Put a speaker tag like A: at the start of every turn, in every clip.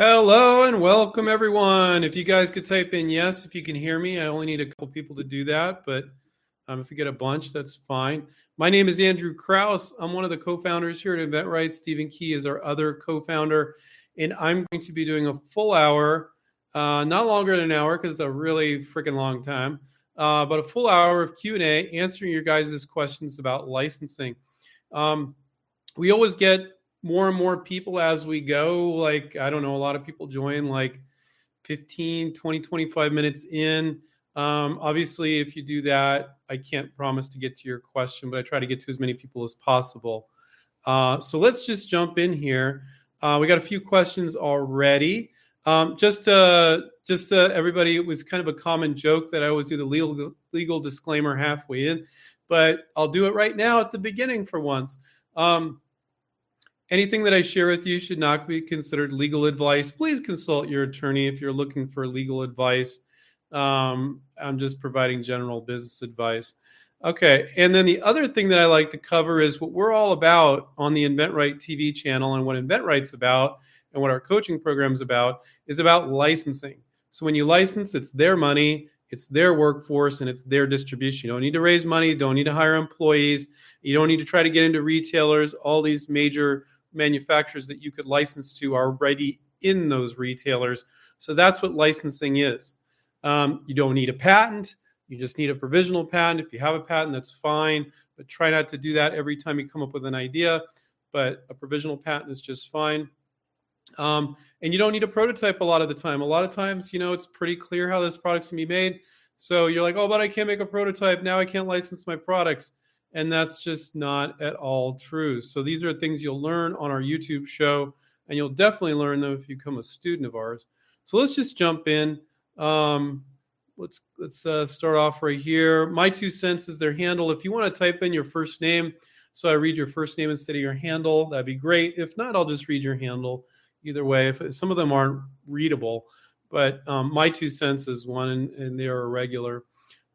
A: Hello and welcome, everyone. If you guys could type in yes, if you can hear me, I only need a couple people to do that, but um, if you get a bunch, that's fine. My name is Andrew Krauss. I'm one of the co founders here at InventRight. Stephen Key is our other co founder, and I'm going to be doing a full hour, uh, not longer than an hour because it's a really freaking long time, uh, but a full hour of Q&A answering your guys' questions about licensing. Um, we always get more and more people as we go. Like, I don't know, a lot of people join like 15, 20, 25 minutes in. Um, obviously, if you do that, I can't promise to get to your question, but I try to get to as many people as possible. Uh, so let's just jump in here. Uh, we got a few questions already. Um, just uh, just uh, everybody, it was kind of a common joke that I always do the legal legal disclaimer halfway in, but I'll do it right now at the beginning for once. Um, Anything that I share with you should not be considered legal advice. Please consult your attorney if you're looking for legal advice. Um, I'm just providing general business advice. Okay, and then the other thing that I like to cover is what we're all about on the InventRight TV channel, and what InventRight's about, and what our coaching program is about, is about licensing. So when you license, it's their money, it's their workforce, and it's their distribution. You don't need to raise money, don't need to hire employees, you don't need to try to get into retailers. All these major manufacturers that you could license to are already in those retailers. So that's what licensing is. Um, you don't need a patent. You just need a provisional patent. If you have a patent, that's fine, but try not to do that every time you come up with an idea. But a provisional patent is just fine. Um, and you don't need a prototype a lot of the time. A lot of times, you know, it's pretty clear how this product's gonna be made. So you're like, oh, but I can't make a prototype. Now I can't license my products. And that's just not at all true. So these are things you'll learn on our YouTube show, and you'll definitely learn them if you become a student of ours. So let's just jump in. Um, let's let's uh, start off right here. My two cents is their handle. If you want to type in your first name, so I read your first name instead of your handle, that'd be great. If not, I'll just read your handle. Either way, if some of them aren't readable, but um, my two cents is one, and, and they are irregular.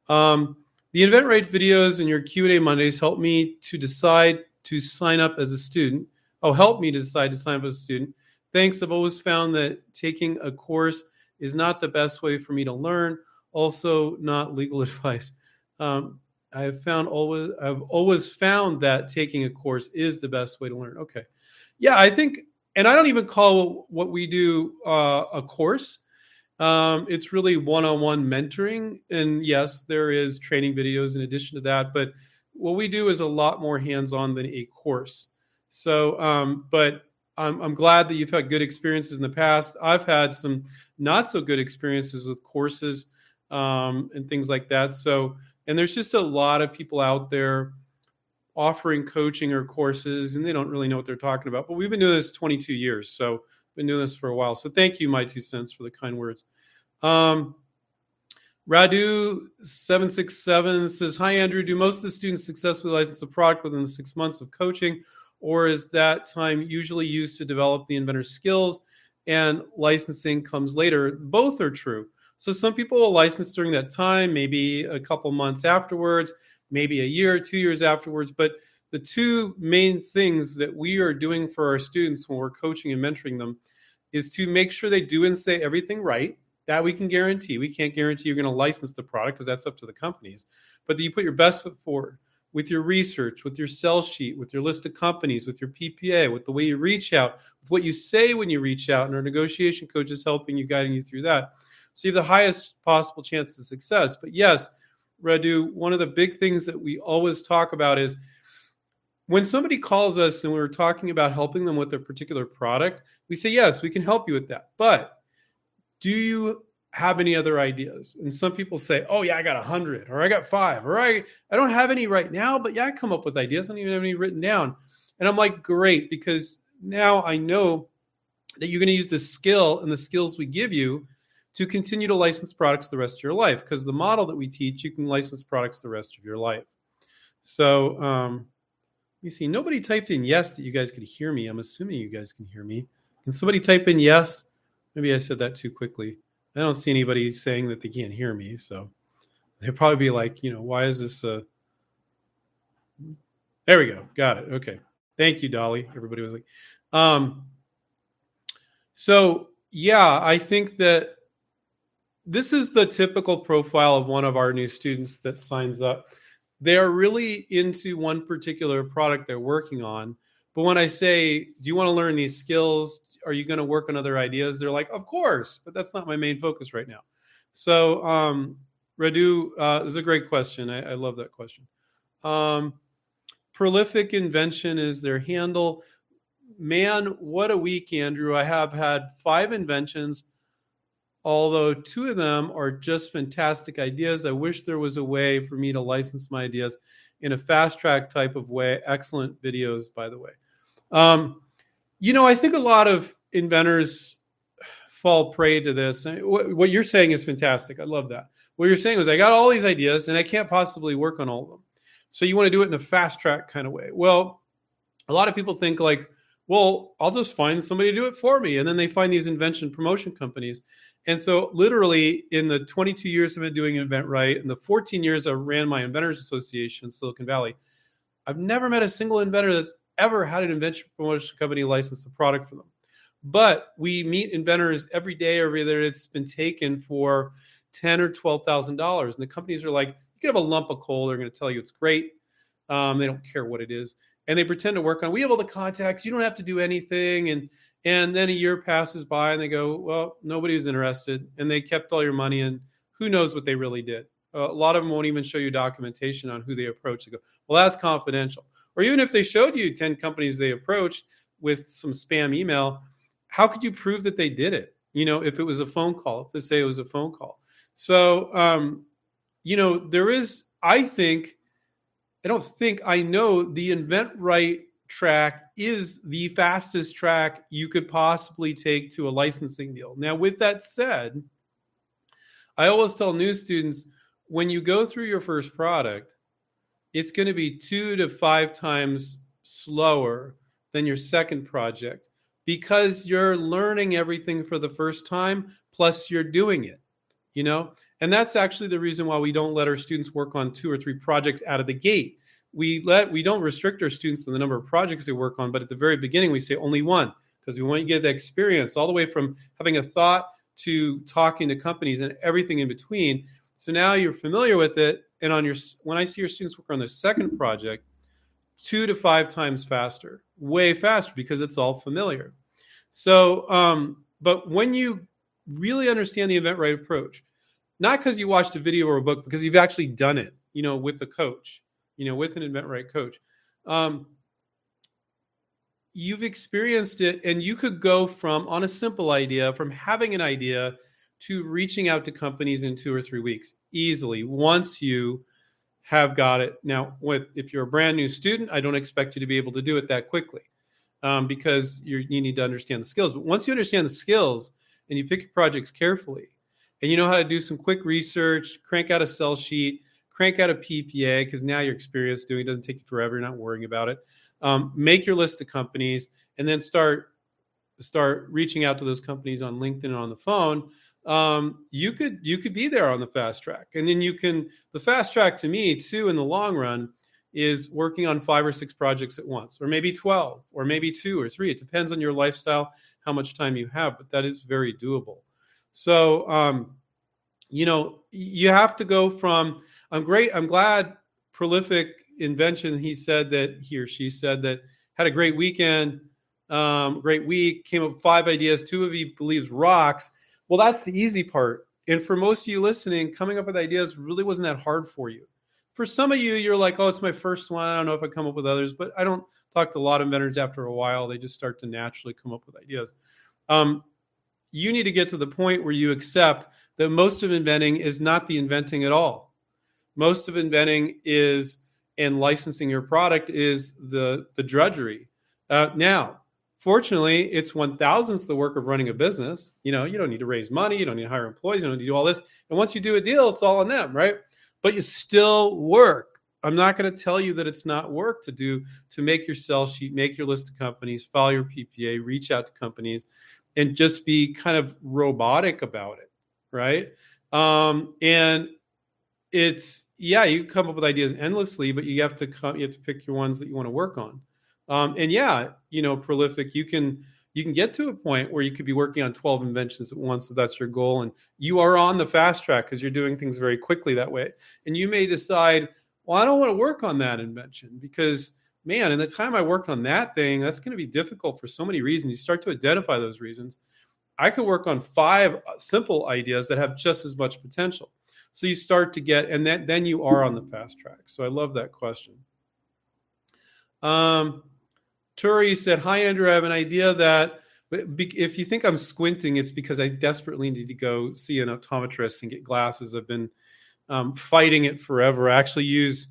A: Um, the InventRight videos and your Q&A Mondays help me to decide to sign up as a student. Oh, help me to decide to sign up as a student. Thanks. I've always found that taking a course is not the best way for me to learn. Also, not legal advice. Um, I've found always I've always found that taking a course is the best way to learn. Okay, yeah, I think, and I don't even call what we do uh, a course. Um, it's really one-on-one mentoring, and yes, there is training videos in addition to that. But what we do is a lot more hands-on than a course. So, um, but I'm, I'm glad that you've had good experiences in the past. I've had some not so good experiences with courses um, and things like that. So, and there's just a lot of people out there offering coaching or courses, and they don't really know what they're talking about. But we've been doing this 22 years, so been doing this for a while. So thank you, my two cents, for the kind words. Um, Radu767 says, Hi, Andrew. Do most of the students successfully license a product within six months of coaching, or is that time usually used to develop the inventor's skills and licensing comes later? Both are true. So some people will license during that time, maybe a couple months afterwards, maybe a year, two years afterwards. But the two main things that we are doing for our students when we're coaching and mentoring them is to make sure they do and say everything right. That we can guarantee. We can't guarantee you're going to license the product because that's up to the companies. But that you put your best foot forward with your research, with your sell sheet, with your list of companies, with your PPA, with the way you reach out, with what you say when you reach out, and our negotiation coach is helping you, guiding you through that. So you have the highest possible chance of success. But yes, Radu, one of the big things that we always talk about is when somebody calls us and we're talking about helping them with a particular product, we say, yes, we can help you with that. But do you have any other ideas? And some people say, oh, yeah, I got a 100 or I got five or I, I don't have any right now, but yeah, I come up with ideas. I don't even have any written down. And I'm like, great, because now I know that you're going to use the skill and the skills we give you to continue to license products the rest of your life. Because the model that we teach, you can license products the rest of your life. So, um, you see, nobody typed in yes that you guys could hear me. I'm assuming you guys can hear me. Can somebody type in yes? Maybe I said that too quickly. I don't see anybody saying that they can't hear me. So they'd probably be like, you know, why is this? Uh... There we go. Got it. Okay. Thank you, Dolly. Everybody was like, um, so Yeah, I think that this is the typical profile of one of our new students that signs up. They are really into one particular product they're working on. But when I say, Do you want to learn these skills? Are you going to work on other ideas? They're like, Of course, but that's not my main focus right now. So, um, Radu, uh, this is a great question. I, I love that question. Um, prolific invention is their handle. Man, what a week, Andrew. I have had five inventions although two of them are just fantastic ideas. I wish there was a way for me to license my ideas in a fast track type of way. Excellent videos, by the way. Um, you know, I think a lot of inventors fall prey to this. What, what you're saying is fantastic. I love that. What you're saying is, I got all these ideas and I can't possibly work on all of them. So you want to do it in a fast track kind of way. Well, a lot of people think like, well, I'll just find somebody to do it for me. And then they find these invention promotion companies and so, literally, in the 22 years I've been doing InventRight, and the 14 years I ran my Inventors Association in Silicon Valley, I've never met a single inventor that's ever had an invention promotion company license a product for them. But we meet inventors every day, or whether it's been taken for ten or twelve thousand dollars, and the companies are like, "You can have a lump of coal." They're going to tell you it's great. Um, they don't care what it is, and they pretend to work on. We have all the contacts. You don't have to do anything, and and then a year passes by and they go, well, nobody's interested. And they kept all your money and who knows what they really did. a lot of them won't even show you documentation on who they approached. They go, well, that's confidential. Or even if they showed you 10 companies they approached with some spam email, how could you prove that they did it? You know, if it was a phone call, if they say it was a phone call. So, um, you know, there is, I think, I don't think, I know the InventRight track is the fastest track you could possibly take to a licensing deal. Now, with that said, I always tell new students when you go through your first product, it's going to be two to five times slower than your second project because you're learning everything for the first time, plus you're doing it, you know? And that's actually the reason why we don't let our students work on two or three projects out of the gate we let we don't restrict our students to the number of projects they work on, but at the very beginning we say only one because we want you to get the experience all the way from having a thought to talking to companies and everything in between. So now you're familiar with it, and on your when I see your students work on their second project, two to five times faster, way faster because it's all familiar. So, um, but when you really understand the InventRight approach, not because you watched a video or a book, because you've actually done it, you know, with the coach you know, with an InventRight coach. Um, you've experienced it, and you could go from on a simple idea, from having an idea to reaching out to companies in two or three weeks easily once you have got it. Now, with if you're a brand new student, I don't expect you to be able to do it that quickly um, because you need to understand the skills. But once you understand the skills and you pick your projects carefully, and you know how to do some quick research, crank out a sell sheet, crank out a PPA because now you're experienced doing it doesn't take you forever. You're not worrying about it. Um, make your list of companies and then start start reaching out to those companies on LinkedIn and on the phone. Um, you could you could be there on the fast track, and then you can the fast track to me too in the long run is working on five or six projects at once, or maybe twelve, or maybe two or three. It depends on your lifestyle, how much time you have, but that is very doable. So um, you know you have to go from I'm great. I'm glad prolific invention. He said that he or she said that had a great weekend, um, great week. Came up five ideas. Two of you believes rocks. Well, that's the easy part. And for most of you listening, coming up with ideas really wasn't that hard for you. For some of you, you're like, oh, it's my first one. I don't know if I come up with others, but I don't talk to a lot of inventors after a while. They just start to naturally come up with ideas. Um, you need to get to the point where you accept that most of inventing is not the inventing at all most of inventing is and licensing your product is the the drudgery. Uh, now, fortunately, it's one thousandth the work of running a business. You know, you don't need to raise money, you don't need to hire employees, you don't need to do all this. And once you do a deal, it's all on them, right? But you still work. I'm not going to tell you that it's not work to do to make your sell sheet, make your list of companies, file your PPA, reach out to companies, and just be kind of robotic about it, right? Um, and it's yeah, you come up with ideas endlessly, but you have to come, you have to pick your ones that you want to work on. Um, and yeah, you know, prolific. You can you can get to a point where you could be working on 12 inventions at once if that's your goal and you are on the fast track because you're doing things very quickly that way and you may decide well i don't want to work on that invention because man in the time i worked on that thing that's going to be difficult for so many reasons you start to identify those reasons i could work on five uh, simple ideas that have just as much potential so you start to get and then, then you are on the fast track so i love that question um, Turi said, Hi, Andrew. I have an idea that if you think I'm squinting, it's because I desperately need to go see an optometrist and get glasses. I've been um, fighting it forever. I actually use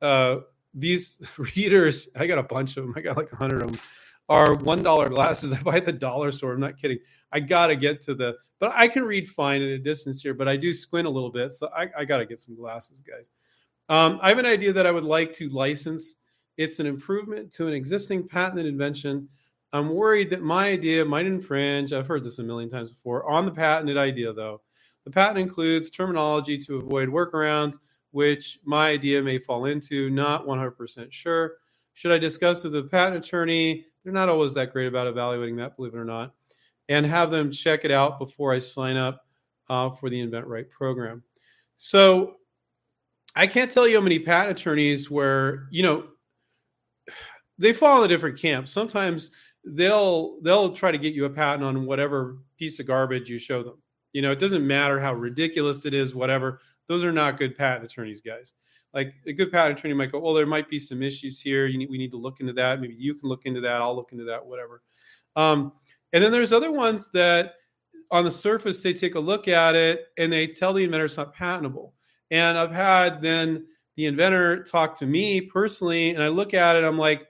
A: uh, these readers. I got a bunch of them. I got like a hundred of them. Are one dollar glasses. I buy at the dollar store. I'm not kidding. I gotta get to the. But I can read fine at a distance here. But I do squint a little bit, so I, I gotta get some glasses, guys. Um, I have an idea that I would like to license it's an improvement to an existing patented invention. I'm worried that my idea might infringe, I've heard this a million times before, on the patented idea, though. The patent includes terminology to avoid workarounds, which my idea may fall into, not 100% sure. Should I discuss with the patent attorney? They're not always that great about evaluating that, believe it or not, and have them check it out before I sign up uh, for the Invent Right program. So I can't tell you how many patent attorneys where, you know, they fall in a different camp. Sometimes they'll they'll try to get you a patent on whatever piece of garbage you show them. You know, it doesn't matter how ridiculous it is, whatever. Those are not good patent attorneys, guys. Like a good patent attorney might go, "Well, there might be some issues here. Need, we need to look into that. Maybe you can look into that. I'll look into that. Whatever." Um, and then there's other ones that, on the surface, they take a look at it and they tell the inventor it's not patentable. And I've had then the inventor talk to me personally, and I look at it, I'm like,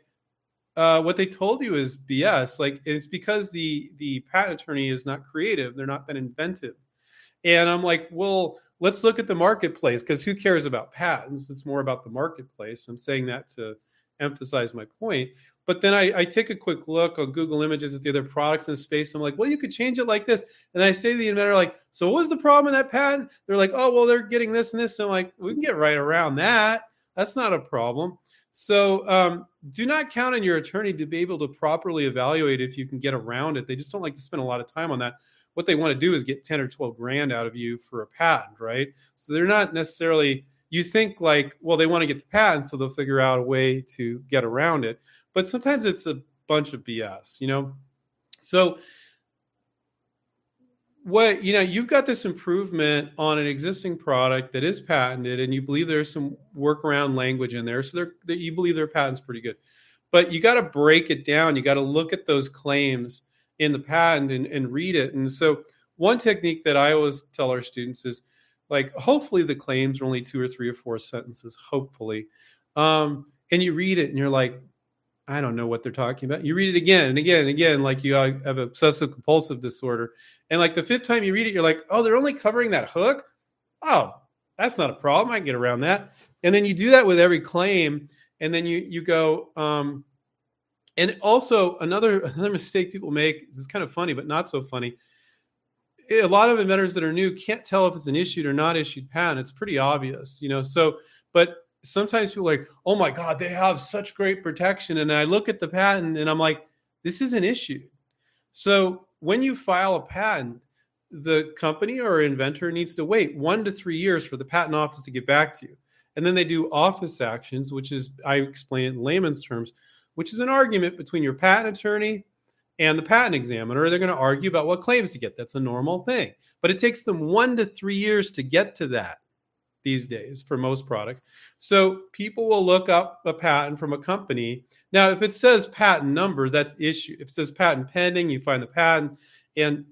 A: uh, what they told you is BS. Like it's because the the patent attorney is not creative; they're not that inventive. And I'm like, well, let's look at the marketplace because who cares about patents? It's more about the marketplace. I'm saying that to emphasize my point. But then I, I, take a quick look on Google Images at the other products in the space. I'm like, well, you could change it like this. And I say to the inventor, like, so what was the problem in that patent? They're like, oh, well, they're getting this and this. And I'm like, we can get right around that. That's not a problem. So um, do not count on your attorney to be able to properly evaluate if you can get around it. They just don't like to spend a lot of time on that. What they want to do is get 10 or 12 grand out of you for a patent, right? So they're not necessarily, you think like, well, they want to get the patent, so they'll figure out a way to get around it. But sometimes it's a bunch of BS, you know? So what you know you've got this improvement on an existing product that is patented and you believe there's some workaround language in there so that you believe their patent's pretty good. But you got to break it down. You got to look at those claims in the patent and, and read it. And so one technique that i always tell our students is like hopefully the claims are only two or three or four sentences hopefully. Um, and you read it and you're like I don't know what they're talking about. You read it again and again and again, like you have obsessive compulsive disorder. And like the fifth time you read it, you're like, oh, they're only covering that hook. Oh, that's not a problem. I can get around that. And then you do that with every claim. And then you you go, um, and also another another mistake people make this is kind of funny, but not so funny. A lot of inventors that are new can't tell if it's an issued or not issued patent. It's pretty obvious, you know. So, but sometimes people are like, oh my God, they have such great protection. And I look at the patent and I'm like, this is an issue. So when you file a patent, the company or inventor needs to wait one to three years for the patent office to get back to you. And then they do office actions, which is, I explain it in layman's terms, which is an argument between your patent attorney and the patent examiner. They're going to argue about what claims to get. That's a normal thing. But it takes them one to three years to get to that these days for most products. So people will look up a patent from a company. Now, if it says patent number, that's issued. If it says patent pending, you find the patent and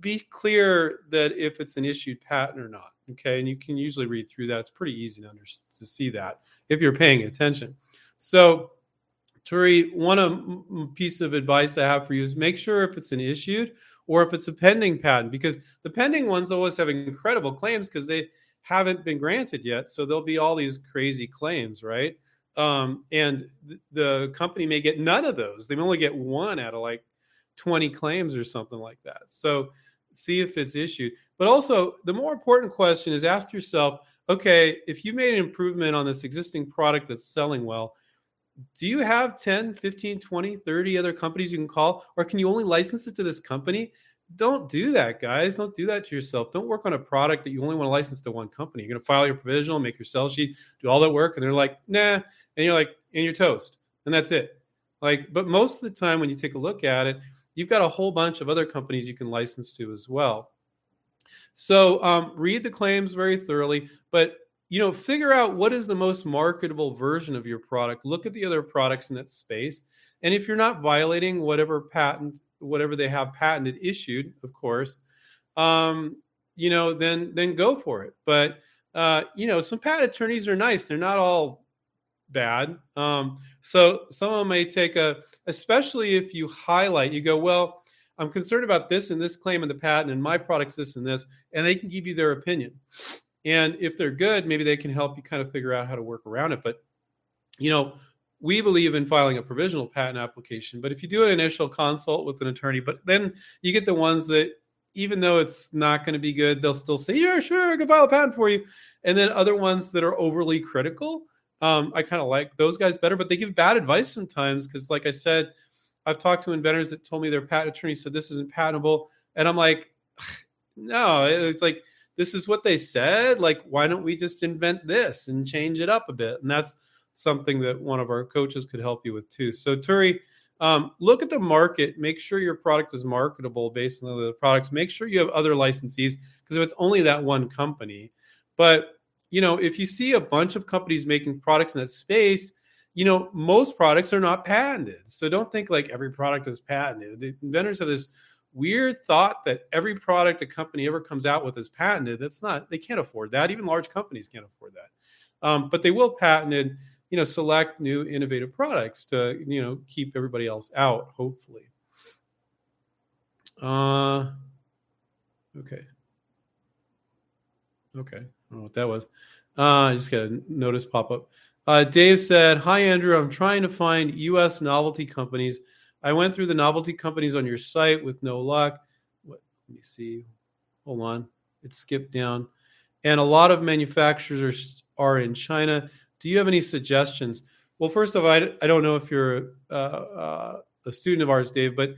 A: be clear that if it's an issued patent or not. Okay. And you can usually read through that. It's pretty easy to, to see that if you're paying attention. So, Turi, one piece of advice I have for you is make sure if it's an issued or if it's a pending patent, because the pending ones always have incredible claims because they haven't been granted yet. So there'll be all these crazy claims, right? Um, and th- the company may get none of those. They may only get one out of like 20 claims or something like that. So see if it's issued. But also, the more important question is ask yourself okay, if you made an improvement on this existing product that's selling well, do you have 10, 15, 20, 30 other companies you can call? Or can you only license it to this company? Don't do that, guys. Don't do that to yourself. Don't work on a product that you only want to license to one company. You're going to file your provisional, make your sell sheet, do all that work, and they're like, nah. And you're like, and you're toast. And that's it. Like, but most of the time when you take a look at it, you've got a whole bunch of other companies you can license to as well. So um, read the claims very thoroughly, but you know, figure out what is the most marketable version of your product. Look at the other products in that space, and if you're not violating whatever patent, whatever they have patented issued, of course, um, you know, then then go for it. But uh, you know, some patent attorneys are nice; they're not all bad. Um, so some of them may take a, especially if you highlight, you go, well, I'm concerned about this and this claim in the patent, and my product's this and this, and they can give you their opinion. And if they're good, maybe they can help you kind of figure out how to work around it. But, you know, we believe in filing a provisional patent application. But if you do an initial consult with an attorney, but then you get the ones that, even though it's not going to be good, they'll still say, yeah, sure, I can file a patent for you. And then other ones that are overly critical, um, I kind of like those guys better, but they give bad advice sometimes because, like I said, I've talked to inventors that told me their patent attorney said this isn't patentable. And I'm like, no, it's like, this is what they said. Like, why don't we just invent this and change it up a bit? And that's something that one of our coaches could help you with too. So, Turi, um, look at the market. Make sure your product is marketable based on the products. Make sure you have other licensees because if it's only that one company, but you know, if you see a bunch of companies making products in that space, you know, most products are not patented. So don't think like every product is patented. The inventors have this weird thought that every product a company ever comes out with is patented. That's not, they can't afford that. Even large companies can't afford that. Um, but they will patented, you know, select new innovative products to, you know, keep everybody else out, hopefully. Uh, okay. Okay. I don't know what that was. Uh, I just got a notice pop up. Uh, Dave said, Hi, Andrew. I'm trying to find U.S. novelty companies I went through the novelty companies on your site with no luck. What, let me see. Hold on. It skipped down. And a lot of manufacturers are, are in China. Do you have any suggestions? Well, first of all, I, I don't know if you're uh, uh, a student of ours, Dave, but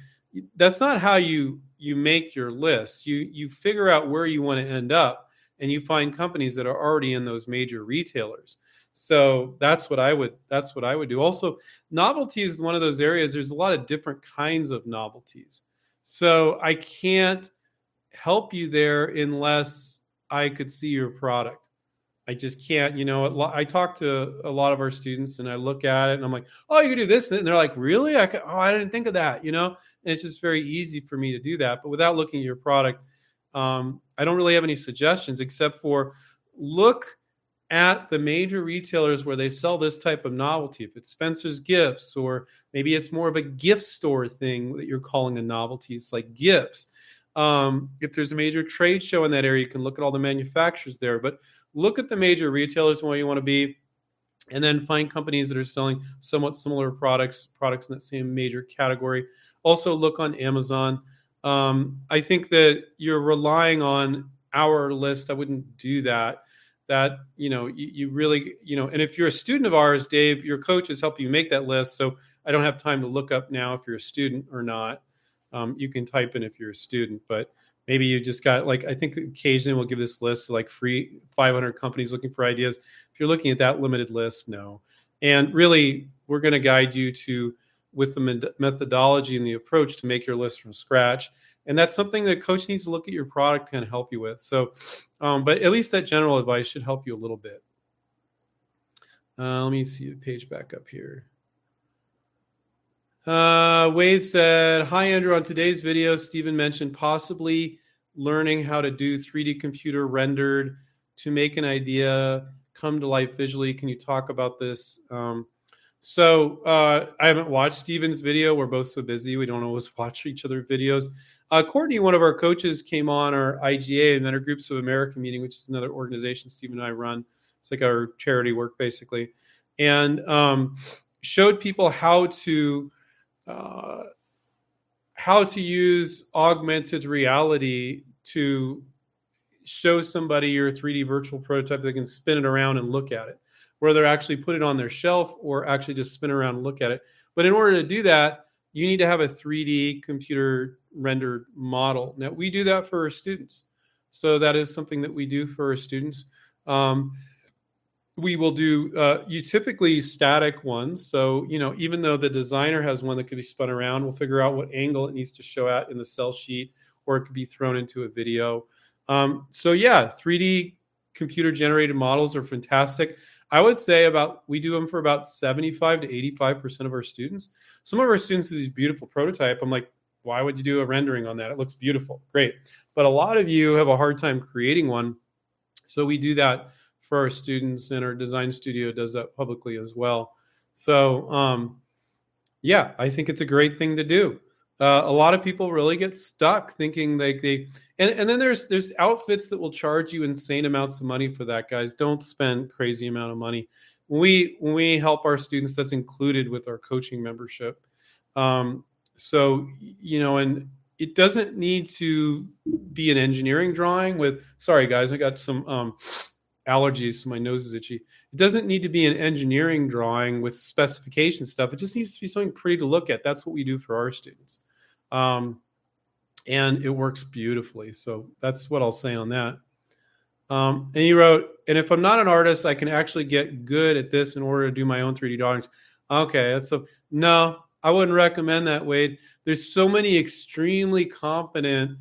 A: that's not how you you make your list. You you figure out where you want to end up, and you find companies that are already in those major retailers. So that's what I would that's what I would do. Also, novelties is one of those areas. There's a lot of different kinds of novelties. So I can't help you there unless I could see your product. I just can't, you know. I talk to a lot of our students and I look at it and I'm like, oh, you do this. And they're like, really? I could, oh, I didn't think of that, you know. And it's just very easy for me to do that. But without looking at your product, um, I don't really have any suggestions except for look at the major retailers where they sell this type of novelty. If it's Spencer's Gifts, or maybe it's more of a gift store thing that you're calling a novelty, it's like gifts. Um, if there's a major trade show in that area, you can look at all the manufacturers there. But look at the major retailers and where you want to be, and then find companies that are selling somewhat similar products, products in that same major category. Also, look on Amazon. Um, I think that you're relying on our list. I wouldn't do that that you know you, you, really you know and if you're a student of ours dave your coach is helping you make that list so i don't have time to look up now if you're a student or not um, you can type in if you're a student but maybe you just got like i think occasionally we'll give this list like free 500 companies looking for ideas. If you're looking at that limited list no. And really we're going to guide you to with the methodology and the approach to make your list from scratch. And that's something that coach needs to look at your product and help you with. So um, but at least that general advice should help you a little bit. Uh, let me see the page back up here uh, wade said hi andrew on today's video stephen mentioned possibly learning how to do 3d computer rendered to make an idea come to life visually can you talk about this um, so uh, I haven't watched Stephen's video. We're both so busy. We don't always watch each other's videos. Uh, Courtney, one of our coaches, came on our IGA, Inventor Groups of America meeting, which is another organization Steve and I run. It's like our charity work, basically, and um, showed people how to uh, how to use augmented reality to show somebody your 3D virtual prototype. They can spin it around and look at it. whether actually put it on their shelf or actually just spin around and look at it. But in order to do that, you need to have a 3D computer rendered model. Now, we do that for our students. So that is something that we do for our students. Um, we will do uh, you typically static ones. So, you know, even though the designer has one that could be spun around, we'll figure out what angle it needs to show at in the sell sheet, or it could be thrown into a video. Um, so, yeah, 3D computer generated models are fantastic. I would say about we do them for about 75 to 85% of our students. Some of our students do these beautiful prototype. I'm like, why would you do a rendering on that? It looks beautiful. Great. But a lot of you have a hard time creating one. So we do that for our students and our design studio does that publicly as well. So um, yeah, I think it's a great thing to do. Uh, a lot of people really get stuck thinking like they and, and then there's there's outfits that will charge you insane amounts of money for that guys don't spend crazy amount of money we we help our students that's included with our coaching membership um, so you know and it doesn't need to be an engineering drawing with sorry guys i got some um, allergies so my nose is itchy it doesn't need to be an engineering drawing with specification stuff it just needs to be something pretty to look at that's what we do for our students um, and it works beautifully. So that's what I'll say on that. Um, and he wrote, and if I'm not an artist, I can actually get good at this in order to do my own 3D drawings. Okay, that's a no. I wouldn't recommend that, Wade. There's so many extremely competent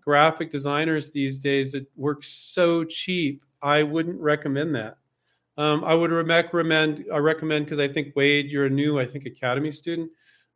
A: graphic designers these days that work so cheap. I wouldn't recommend that. Um, I would recommend. I recommend because I think Wade, you're a new, I think, academy student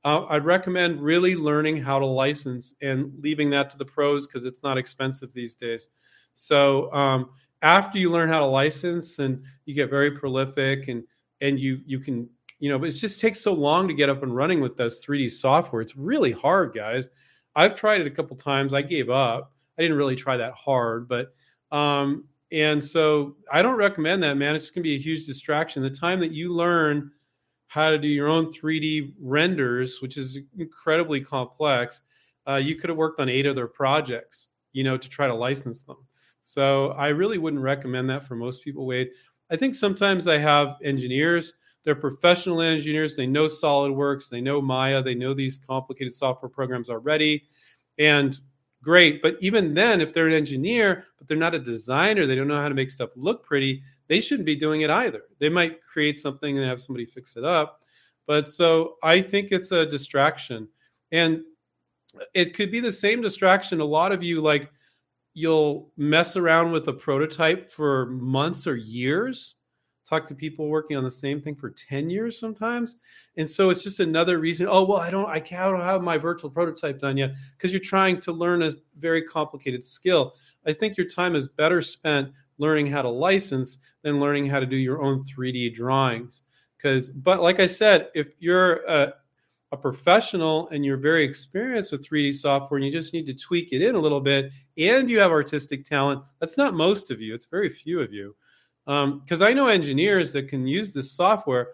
A: uh, I'd recommend really learning how to license and leaving that to the pros because it's not expensive these days. So um, after you learn how to license and you get very prolific and and you you can you know, but it just takes so long to get up and running with this 3D software. It's really hard, guys. I've tried it a couple times. I gave up. I didn't really try that hard, but um, and so I don't recommend that, man. It's going to be a huge distraction. The time that you learn how to do your own 3D renders, which is incredibly complex, uh, you could have worked on eight other projects, you know, to try to license them. So I really wouldn't recommend that for most people, Wade. I think sometimes I have engineers, they're professional engineers, they know SolidWorks, they know Maya, they know these complicated software programs already. And great. But even then, if they're an engineer, but they're not a designer, they don't know how to make stuff look pretty, they shouldn't be doing it either. They might create something and have somebody fix it up. But so I think it's a distraction. And it could be the same distraction. A lot of you, like, you'll mess around with a prototype for months or years. Talk to people working on the same thing for 10 years sometimes. And so it's just another reason. Oh, well, I don't, I can't have my virtual prototype done yet because you're trying to learn a very complicated skill. I think your time is better spent learning how to license than learning how to do your own 3D drawings. Because, but like I said, if you're a, a professional and you're very experienced with 3D software and you just need to tweak it in a little bit and you have artistic talent, that's not most of you, it's very few of you. Because um, I know engineers that can use this software,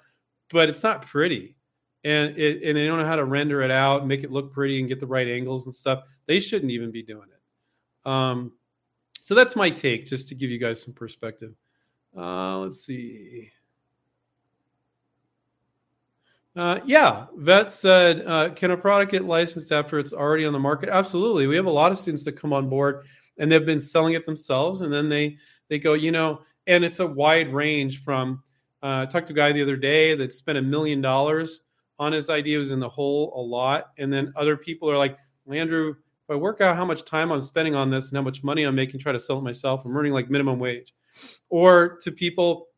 A: but it's not pretty. And, it, and they don't know how to render it out, make it look pretty, and get the right angles and stuff. They shouldn't even be doing it. Um, so that's my take, just to give you guys some perspective. Uh, let's see. Uh, yeah, Vet said, uh, can a product get licensed after it's already on the market? Absolutely. We have a lot of students that come on board and they've been selling it themselves, and then they they go, you know, and it's a wide range from. Uh, I talked to a guy the other day that spent a million dollars on his idea, was in the hole a lot, and then other people are like, Andrew, if I work out how much time I'm spending on this and how much money I'm making, try to sell it myself, I'm earning like minimum wage. Or to people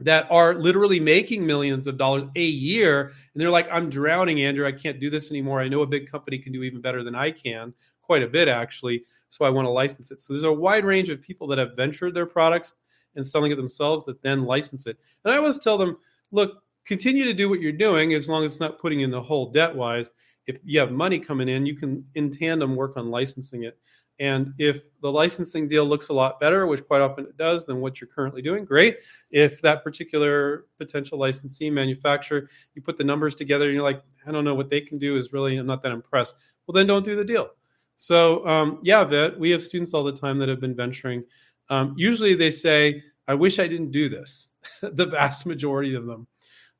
A: that are literally making millions of dollars a year and they're like i'm drowning andrew. I can't do this anymore. I know a big company can do even better than i can quite a bit actually. So i want to license it. So there's a wide range of people that have ventured their products and selling it themselves that then license it and i always tell them look continue to do what you're doing as long as it's not putting in the hole debt wise if you have money coming in, you can in tandem work on licensing it. And if the licensing deal looks a lot better, which quite often it does, than what you're currently doing, great. If that particular potential licensee manufacturer, you put the numbers together and you're like, I don't know what they can do is really, I'm not that impressed. Well, then don't do the deal. So, um, yeah, Vet, we have students all the time that have been venturing. Um, usually they say, I wish I didn't do this. the vast majority of them.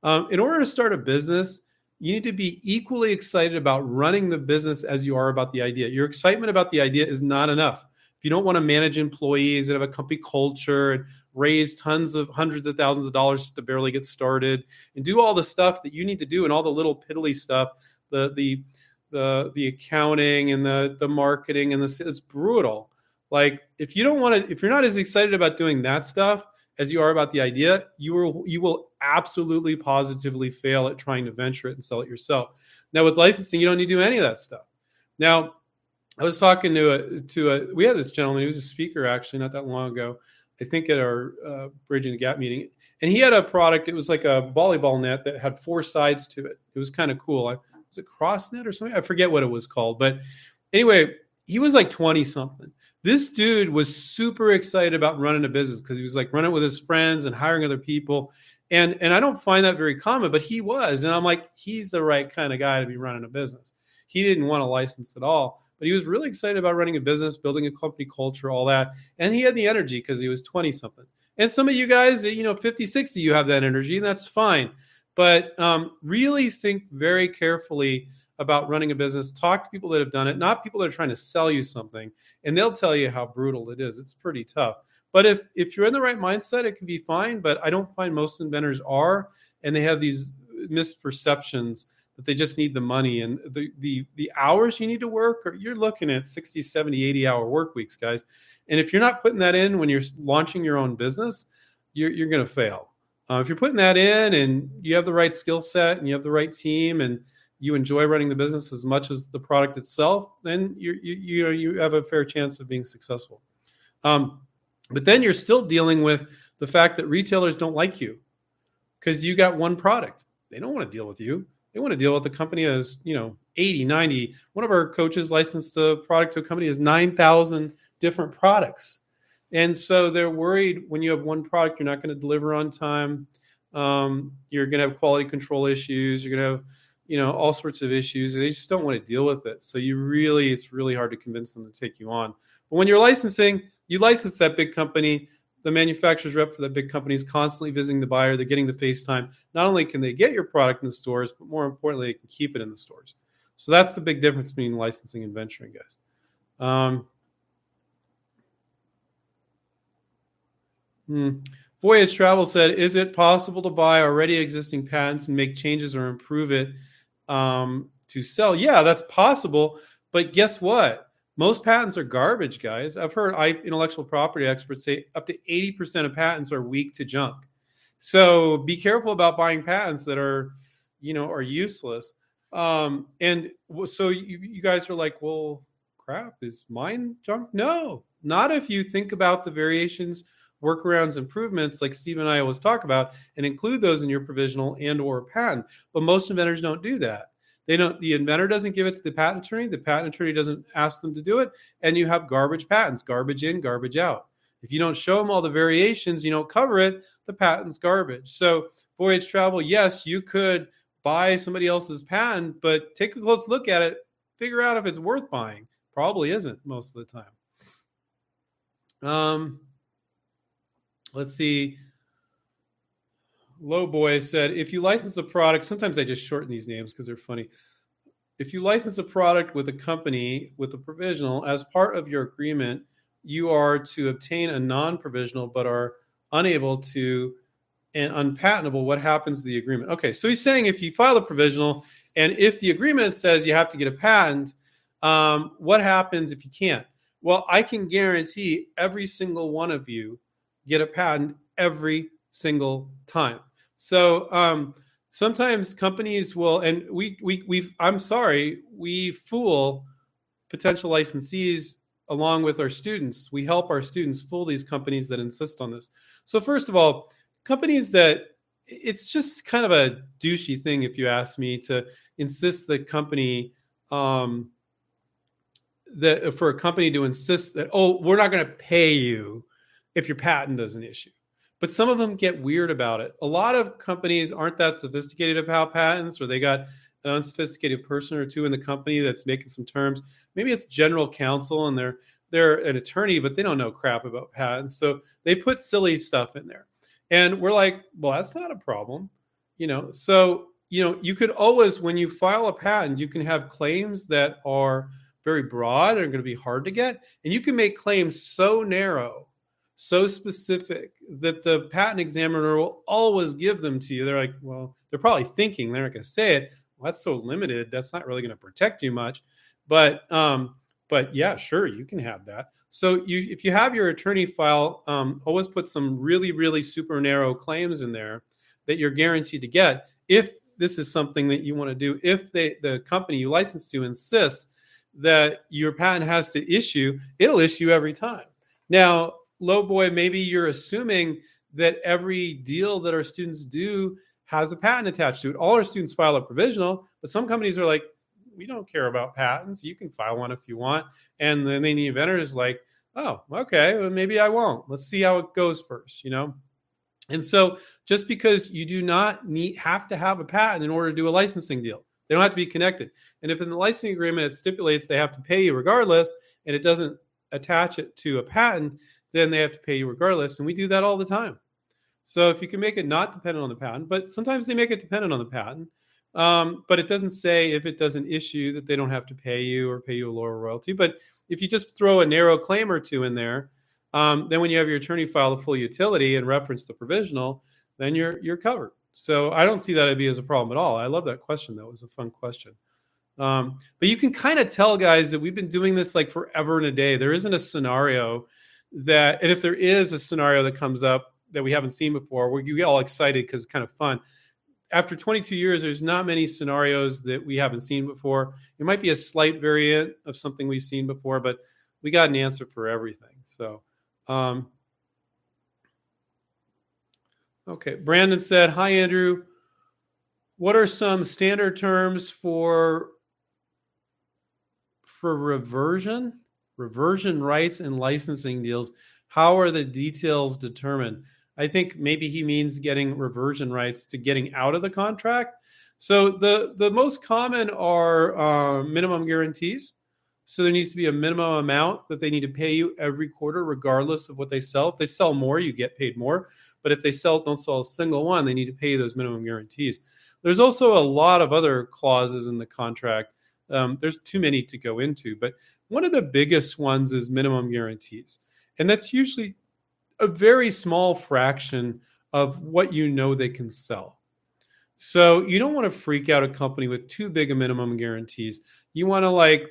A: Um, in order to start a business, you need to be equally excited about running the business as you are about the idea. Your excitement about the idea is not enough. If you don't want to manage employees and have a company culture and raise tons of hundreds of thousands of dollars just to barely get started and do all the stuff that you need to do and all the little piddly stuff, the the the the accounting and the the marketing and the it's brutal. Like if you don't want to, if you're not as excited about doing that stuff as you are about the idea, you will you will absolutely positively fail at trying to venture it and sell it yourself. Now with licensing, you don't need to do any of that stuff. Now, I was talking to a to a we had this gentleman, he was a speaker actually not that long ago. I think at our uh, Bridging the Gap meeting, and he had a product. It was like a volleyball net that had four sides to it. It was kind of cool. I, was it CrossNet or something? I forget what it was called, but anyway, he was like twenty something. This dude was super excited about running a business because he was like running with his friends and hiring other people. And and I don't find that very common, but he was. And I'm like, he's the right kind of guy to be running a business. He didn't want a license at all, but he was really excited about running a business, building a company culture, all that. And he had the energy because he was 20 something. And some of you guys, you know, 50, 60, you have that energy, and that's fine. But um, really think very carefully about running a business. Talk to people that have done it, not people that are trying to sell you something, and they'll tell you how brutal it is. It's pretty tough. But if if you're in the right mindset, it can be fine. But I don't find most inventors are, and they have these misperceptions that they just need the money and the the the hours you need to work or you're looking at 60 70 80 hour work weeks guys and if you're not putting that in when you're launching your own business you're, you're going to fail uh, if you're putting that in and you have the right skill set and you have the right team and you enjoy running the business as much as the product itself, then you you know, you have a fair chance of being successful. Um, but then you're still dealing with the fact that retailers don't like you because you got one product. They don't want to deal with you. They want to deal with the company as, you know, 80, 90. One of our coaches licensed a product to a company as 9,000 different products. And so they're worried when you have one product, you're not going to deliver on time. Um, you're going to have quality control issues. You're going to have you know all sorts of issues they just don't want to deal with it. So you really it's really hard to convince them to take you on. But when you're licensing you license that big company. The manufacturer's rep for that big company is constantly visiting the buyer. They're getting the facetime not only can they get your product in the stores but more importantly they can keep it in the stores. So that's the big difference between licensing and venturing guys. Um, hmm. Voyage Travel said, "Is it possible to buy already existing patents and make changes or improve it um, to sell. Yeah, that's possible. But guess what? Most patents are garbage, guys. I've heard intellectual property experts say up to 80% of patents are weak to junk. So be careful about buying patents that are, you know, are useless. Um, and so you, you guys are like, well, crap, is mine junk? No, not if you think about the variations, workarounds, improvements like Steve and I always talk about, and include those in your provisional and or patent. But most inventors don't do that. They don't. The inventor doesn't give it to the patent attorney. The patent attorney doesn't ask them to do it, and you have garbage patents, garbage in, garbage out. If you don't show them all the variations, you don't cover it. The patent's garbage. So voyage travel, yes, you could buy somebody else's patent, but take a close look at it. Figure out if it's worth buying. Probably isn't most of the time. Um, let's see. Low Boy said, if you license a product, sometimes I just shorten these names because they're funny. If you license a product with a company with a provisional, as part of your agreement, you are to obtain a non provisional but are unable to and unpatentable, what happens to the agreement? Okay, so he's saying if you file a provisional and if the agreement says you have to get a patent, um, what happens if you can't? Well, I can guarantee every single one of you get a patent every single time. So um, sometimes companies will, and we we we I'm sorry, we fool potential licensees along with our students. We help our students fool these companies that insist on this. So first of all, companies that it's just kind of a douchey thing, if you ask me, to insist that company um, that for a company to insist that oh we're not going to pay you if your patent doesn't an issue but some of them get weird about it. A lot of companies aren't that sophisticated about patents, or they got an unsophisticated person or two in the company that's making some terms. Maybe it's general counsel, and they're they're an attorney, but they don't know crap about patents. So they put silly stuff in there. And we're like, well, that's not a problem. You know, so you know, you could always, when you file a patent, you can have claims that are very broad and are going to be hard to get. And you can make claims so narrow, so specific that the patent examiner will always give them to you. They're like, well, they're probably thinking, they're not going to say it. Well, that's so limited. That's not really going to protect you much. But, um, but yeah, sure, you can have that. So you, if you have your attorney file, um, always put some really, really super narrow claims in there that you're guaranteed to get. If this is something that you want to do, if they, the company you license to insists that your patent has to issue, it'll issue every time. Now, low boy, maybe you're assuming that every deal that our students do has a patent attached to it. All our students file a provisional, but some companies are like, we don't care about patents. You can file one if you want. And then the inventor is like, oh, okay, well, maybe I won't. Let's see how it goes first, you know? And so just because you do not need have to have a patent in order to do a licensing deal, they don't have to be connected. And if in the licensing agreement it stipulates they have to pay you regardless, and it doesn't attach it to a patent, then they have to pay you regardless. And we do that all the time. So if you can make it not dependent on the patent, but sometimes they make it dependent on the patent, um, but it doesn't say if it doesn't issue that they don't have to pay you or pay you a lower royalty. But if you just throw a narrow claim or two in there, um, then when you have your attorney file the full utility and reference the provisional, then you're you're covered. So I don't see that be as a problem at all. I love that question. That was a fun question. Um, but you can kind of tell, guys, that we've been doing this like forever and a day. There isn't a scenario that, and if there is a scenario that comes up that we haven't seen before, where you get all excited because it's kind of fun. After 22 years, there's not many scenarios that we haven't seen before. It might be a slight variant of something we've seen before, but we got an answer for everything. So, um, okay. Brandon said, Hi, Andrew. What are some standard terms for for reversion, reversion rights and licensing deals, how are the details determined? I think maybe he means getting reversion rights to getting out of the contract. So the the most common are uh, minimum guarantees. So there needs to be a minimum amount that they need to pay you every quarter, regardless of what they sell. If they sell more, you get paid more. But if they sell don't sell a single one, they need to pay those minimum guarantees. There's also a lot of other clauses in the contract um, there's too many to go into, but one of the biggest ones is minimum guarantees. And that's usually a very small fraction of what you know they can sell. So you don't want to freak out a company with too big a minimum guarantees. You want to like,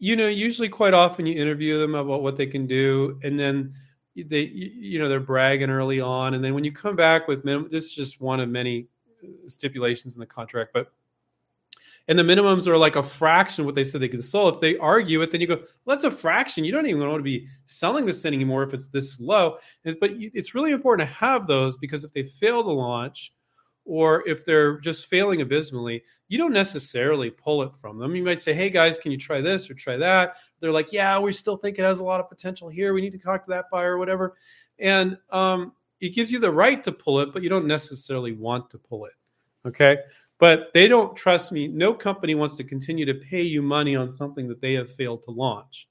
A: you know, usually quite often you interview them about what they can do, and then they, you know, they're bragging early on, and then when you come back with minimum, this is just one of many uh, stipulations in the contract, but and the minimums are like a fraction of what they said they could sell. If they argue it, then you go, well, that's a fraction. You don't even want to be selling this anymore if it's this low. But it's really important to have those because if they fail to launch or if they're just failing abysmally, you don't necessarily pull it from them. You might say, hey guys, can you try this or try that? They're like, yeah, we still think it has a lot of potential here. We need to talk to that buyer or whatever. And um, it gives you the right to pull it, but you don't necessarily want to pull it. Okay. But they don't trust me. No company wants to continue to pay you money on something that they have failed to launch.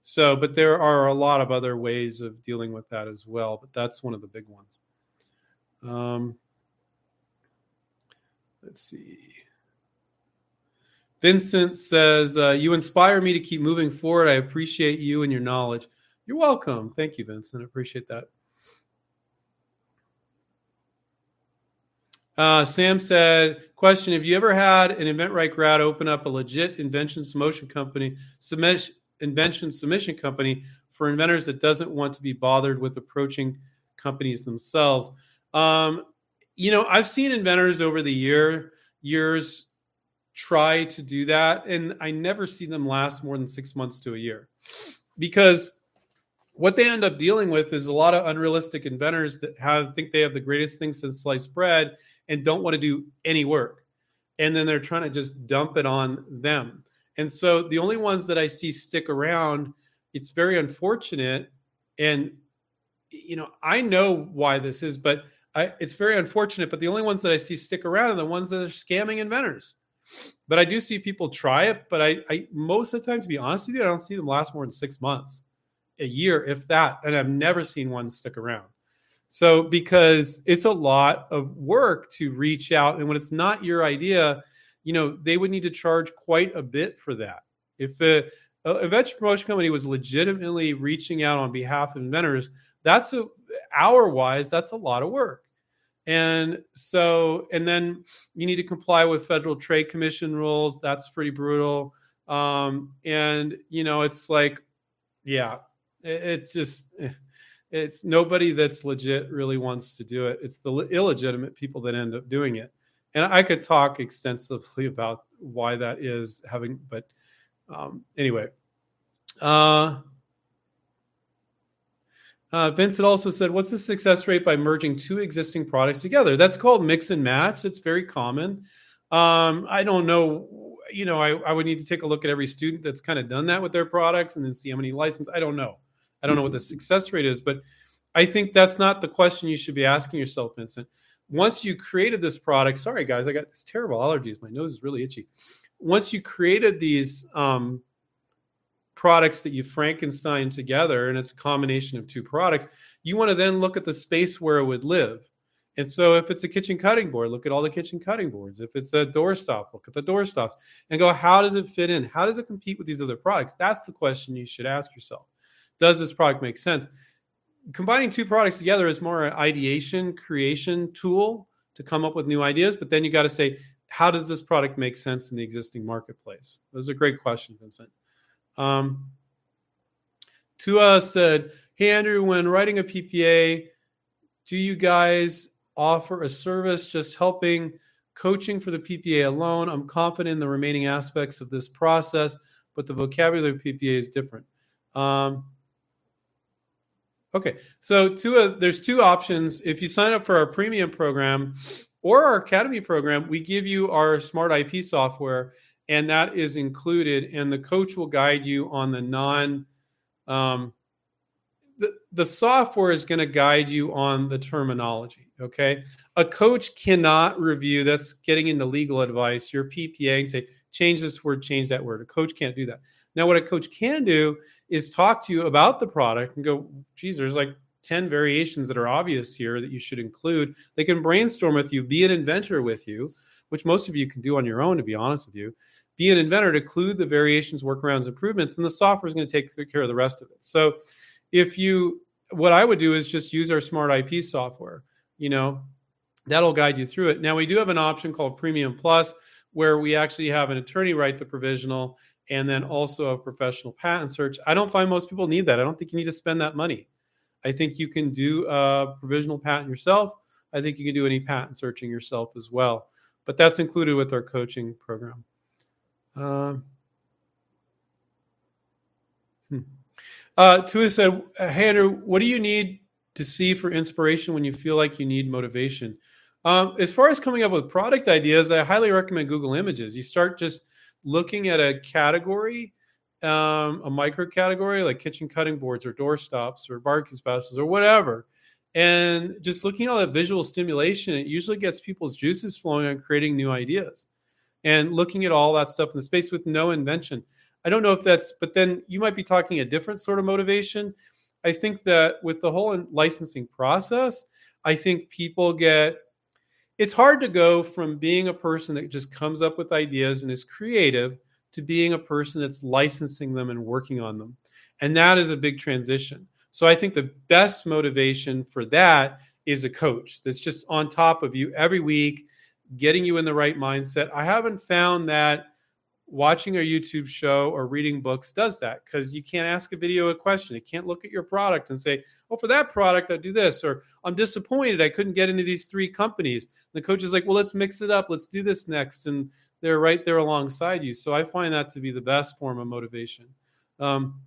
A: So, but there are a lot of other ways of dealing with that as well. But that's one of the big ones. Um, let's see. Vincent says, uh, You inspire me to keep moving forward. I appreciate you and your knowledge. You're welcome. Thank you, Vincent. I appreciate that. Uh, Sam said, question, have you ever had an InventRight grad open up a legit invention submission company, submission, invention submission company for inventors that doesn't want to be bothered with approaching companies themselves? Um, you know, I've seen inventors over the year years try to do that, and I never see them last more than six months to a year because what they end up dealing with is a lot of unrealistic inventors that have think they have the greatest thing since sliced bread and don't want to do any work. And then they're trying to just dump it on them. And so the only ones that I see stick around, it's very unfortunate. And, you know, I know why this is, but I, it's very unfortunate. But the only ones that I see stick around are the ones that are scamming inventors. But I do see people try it. But I, I most of the time, to be honest with you, I don't see them last more than six months, a year, if that. And I've never seen one stick around. So because it's a lot of work to reach out, and when it's not your idea, you know they would need to charge quite a bit for that. If a, a venture promotion company was legitimately reaching out on behalf of inventors, that's a hour wise, that's a lot of work. And so, and then you need to comply with federal trade commission rules. That's pretty brutal. Um, and you know, it's like, yeah, it, it's just, eh, it's nobody that's legit really wants to do it. It's the illegitimate people that end up doing it. And I could talk extensively about why that is having, but um, anyway. Uh, uh, Vincent also said, What's the success rate by merging two existing products together? That's called mix and match. It's very common. Um, I don't know. You know, I, I would need to take a look at every student that's kind of done that with their products and then see how many license. I don't know. I don't know what the success rate is, but I think that's not the question you should be asking yourself, Vincent. Once you created this product, sorry guys, I got this terrible allergies. My nose is really itchy. Once you created these um, products that you Frankenstein together, and it's a combination of two products, you want to then look at the space where it would live. And so, if it's a kitchen cutting board, look at all the kitchen cutting boards. If it's a doorstop, look at the doorstops and go, how does it fit in? How does it compete with these other products? That's the question you should ask yourself. Does this product make sense? Combining two products together is more an ideation, creation tool to come up with new ideas. But then you got to say, how does this product make sense in the existing marketplace? Those are great questions, Vincent. Um, Tua said, Hey, Andrew, when writing a PPA, do you guys offer a service just helping coaching for the PPA alone? I'm confident in the remaining aspects of this process, but the vocabulary of PPA is different. Um, okay, so two, there's two options. If you sign up for our premium program or our academy program, we give you our smart IP software and that is included. And the coach will guide you on the non. Um, the, the software is going to guide you on the terminology. Okay, a coach cannot review. That's getting into legal advice. Your PPA and say change this word, change that word. A coach can't do that. Now, what a coach can do is talk to you about the product and go, geez, there's like 10 variations that are obvious here that you should include. They can brainstorm with you, be an inventor with you, which most of you can do on your own, to be honest with you be an inventor to include the variations, workarounds, improvements, and the software is going to take care of the rest of it. So if you, what I would do is just use our smart IP software, you know, that'll guide you through it. Now we do have an option called Premium Plus where we actually have an attorney write the provisional and then also a professional patent search. I don't find most people need that. I don't think you need to spend that money. I think you can do a provisional patent yourself. I think you can do any patent searching yourself as well. But that's included with our coaching program. Um, hmm. uh, Tua said, Hey, Andrew, what do you need to see for inspiration when you feel like you need motivation? Um, as far as coming up with product ideas, I highly recommend Google Images. You start just looking at a category, um, a micro category like kitchen cutting boards or door stops or barbecue specials or whatever. And just looking at all that visual stimulation, it usually gets people's juices flowing on creating new ideas and looking at all that stuff in the space with no invention. I don't know if that's, but then you might be talking a different sort of motivation. I think that with the whole licensing process, I think people get, it's hard to go from being a person that just comes up with ideas and is creative to being a person that's licensing them and working on them. And that is a big transition. So I think the best motivation for that is a coach that's just on top of you every week getting you in the right mindset. I haven't found that watching a YouTube show or reading books does that because you can't ask a video a question. It can't look at your product and say, "Oh, for that product, I do this," or "I'm disappointed I couldn't get into these three companies." And the coach is like, "Well, let's mix it up. Let's do this next," and they're right there alongside you. So I find that to be the best form of motivation. Um,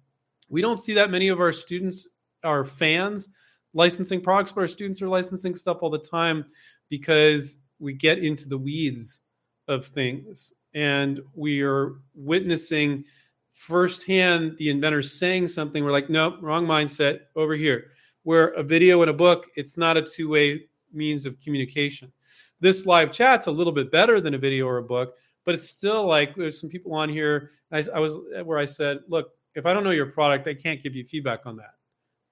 A: we don't see that many of our students, our fans, licensing products, but our students are licensing stuff all the time because we get into the weeds of things and we are witnessing firsthand the inventor saying something we're like nope wrong mindset over here where a video and a book it's not a two-way means of communication this live chat's a little bit better than a video or a book but it's still like there's some people on here. I, I was where I said, look, if I don't know your product, I can't give you feedback on that,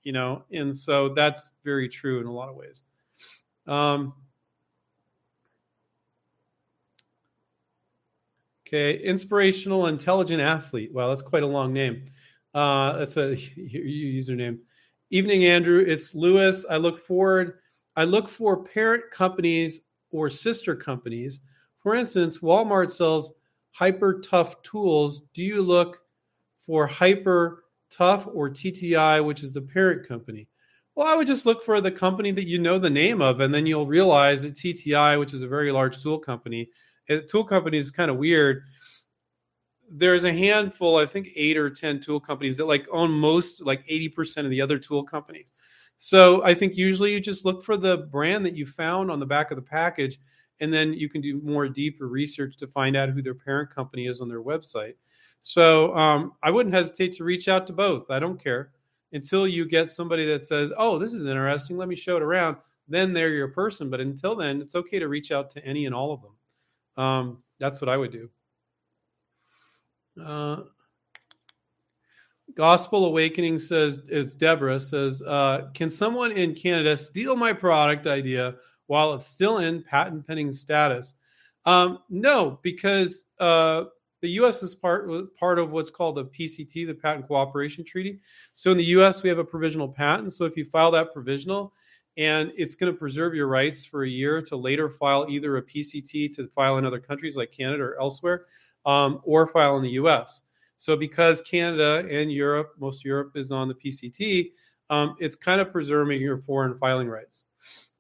A: you know, and so that's very true in a lot of ways. Um, okay, inspirational, intelligent athlete. Wow, that's quite a long name. Uh, that's a username. Evening, Andrew. It's Lewis. I look forward. I look for parent companies or sister companies. For instance, Walmart sells hyper tough tools. Do you look for hyper tough or TTI, which is the parent company? Well, I would just look for the company that you know the name of, and then you'll realize that TTI, which is a very large tool company, a tool company is kind of weird there's a handful, I think eight or 10 tool companies that like own most, like 80% of the other tool companies. So I think usually you just look for the brand that you found on the back of the package, and then you can do more deeper research to find out who their parent company is on their website. So um, I wouldn't hesitate to reach out to both. I don't care until you get somebody that says, "Oh, this is interesting. Let me show it around." Then they're your person. But until then, it's okay to reach out to any and all of them. Um, that's what I would do. Uh, Gospel Awakening says, is Deborah says, uh, can someone in Canada steal my product idea while it's still in patent pending status? Um, no, because uh, the U.S. is part part of what's called the PCT, the Patent Cooperation Treaty. So in the U.S., we have a provisional patent. So if you file that provisional, and it's going to preserve your rights for a year to later file either a PCT to file in other countries like Canada or elsewhere um, or file in the US. So because Canada and Europe, most Europe is on the PCT, um, it's kind of preserving your foreign filing rights.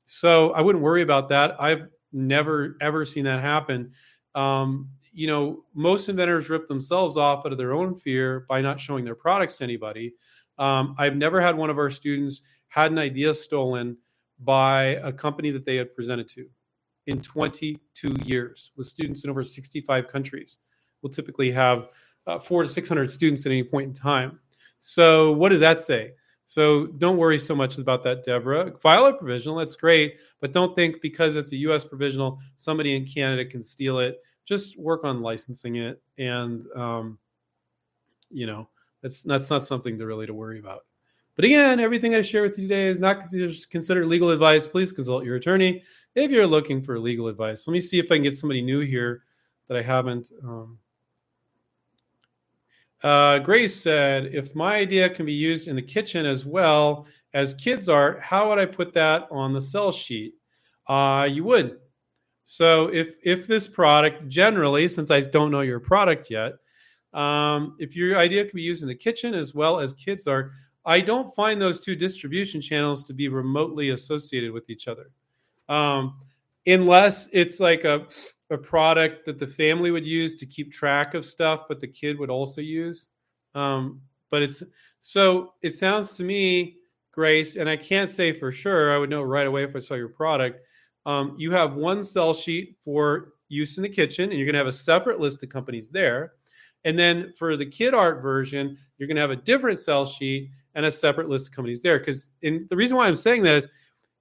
A: So I wouldn't worry about that. I've never ever seen that happen. Um, you know, most inventors rip themselves off out of their own fear by not showing their products to anybody. Um, I've never had one of our students had an idea stolen by a company that they had presented to in 22 years with students in over 65 countries will typically have uh, four to 600 students at any point in time. So, what does that say? So, don't worry so much about that, Deborah. File a provisional, that's great, but don't think because it's a US provisional, somebody in Canada can steal it. Just work on licensing it. And, um, you know, that's, that's not something to really to worry about. But again, everything I share with you today is not considered legal advice. Please consult your attorney if you're looking for legal advice. Let me see if I can get somebody new here that I haven't. Um, uh, Grace said, if my idea can be used in the kitchen as well as kids art, how would I put that on the sell sheet? Uh, you wouldn't. So if if this product generally, since I don't know your product yet, um, if your idea can be used in the kitchen as well as kids art, I don't find those two distribution channels to be remotely associated with each other, um, unless it's like a a product that the family would use to keep track of stuff, but the kid would also use. Um, but it's so it sounds to me, Grace, and I can't say for sure. I would know right away if I saw your product. Um, you have one sell sheet for use in the kitchen, and you're going to have a separate list of companies there. And then for the kid art version, you're going to have a different sell sheet and a separate list of companies there. Because the reason why I'm saying that is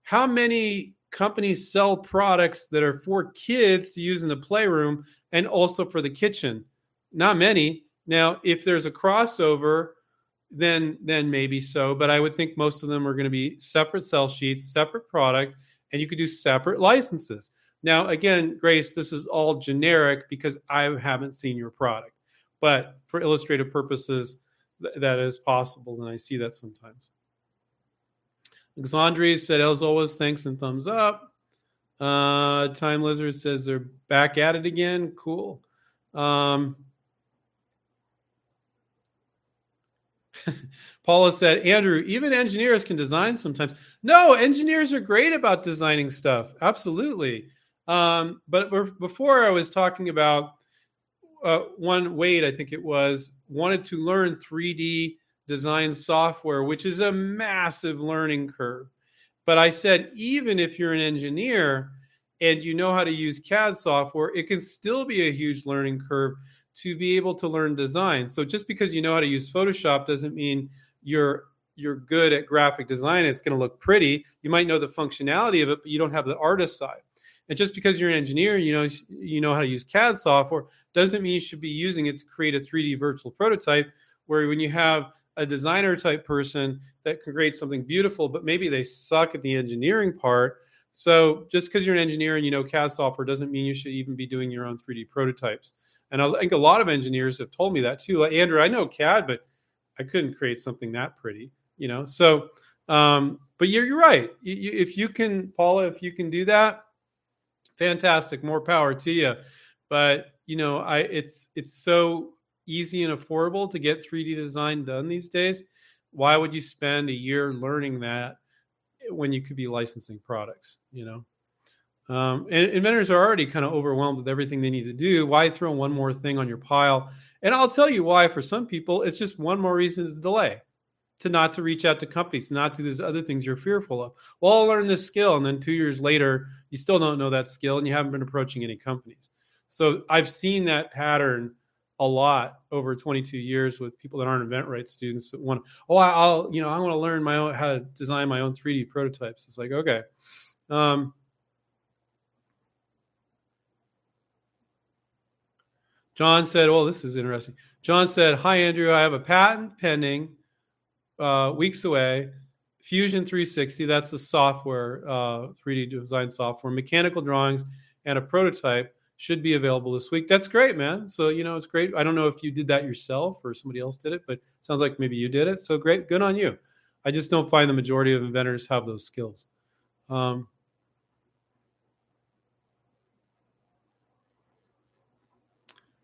A: how many companies sell products that are for kids to use in the playroom and also for the kitchen. Not many. Now, if there's a crossover, then then maybe so, but I would think most of them are going to be separate sell sheets, separate product, and you could do separate licenses. Now, again, Grace, this is all generic because I haven't seen your product. But for illustrative purposes, th- that is possible, and I see that sometimes. Alexandria said, as always, thanks and thumbs up. Uh, Time Lizard says they're back at it again. Cool. Um, Paula said, Andrew, even engineers can design sometimes. No, engineers are great about designing stuff. Absolutely. Um, but before I was talking about uh, one Wade, I think it was, wanted to learn 3D design software, which is a massive learning curve. But I said, even if you're an engineer and you know how to use CAD software, it can still be a huge learning curve to be able to learn design. So just because you know how to use Photoshop doesn't mean you're you're good at graphic design. It's going to look pretty. You might know the functionality of it, but you don't have the artist side. And just because you're an engineer, you know you know how to use CAD software doesn't mean you should be using it to create a 3D virtual prototype. Where when you have a designer type person that can create something beautiful, but maybe they suck at the engineering part. So just because you're an engineer and you know CAD software doesn't mean you should even be doing your own 3D prototypes. And I think a lot of engineers have told me that too. Like Andrew, I know CAD, but I couldn't create something that pretty, you know. So, um, but you're you're right. You, you, if you can, Paula, if you can do that, fantastic. More power to you. But you know, I it's it's so easy and affordable to get 3D design done these days. Why would you spend a year learning that when you could be licensing products? You know. Um, and inventors are already kind of overwhelmed with everything they need to do. Why throw one more thing on your pile? And I'll tell you why. For some people, it's just one more reason to delay, to not to reach out to companies, not to those other things you're fearful of. Well, I'll learn this skill, and then two years later, you still don't know that skill, and you haven't been approaching any companies. So I've seen that pattern a lot over 22 years with people that aren't event InventRight students that want, oh, I'll, you know, I want to learn my own how to design my own 3D prototypes. It's like, okay. Um, John said, "Oh, this is interesting." John said, "Hi, Andrew. I have a patent pending, uh, weeks away. Fusion 360. That's the software, uh, 3D design software. Mechanical drawings and a prototype should be available this week. That's great, man. So you know, it's great. I don't know if you did that yourself or somebody else did it, but it sounds like maybe you did it. So great, good on you. I just don't find the majority of inventors have those skills." Um,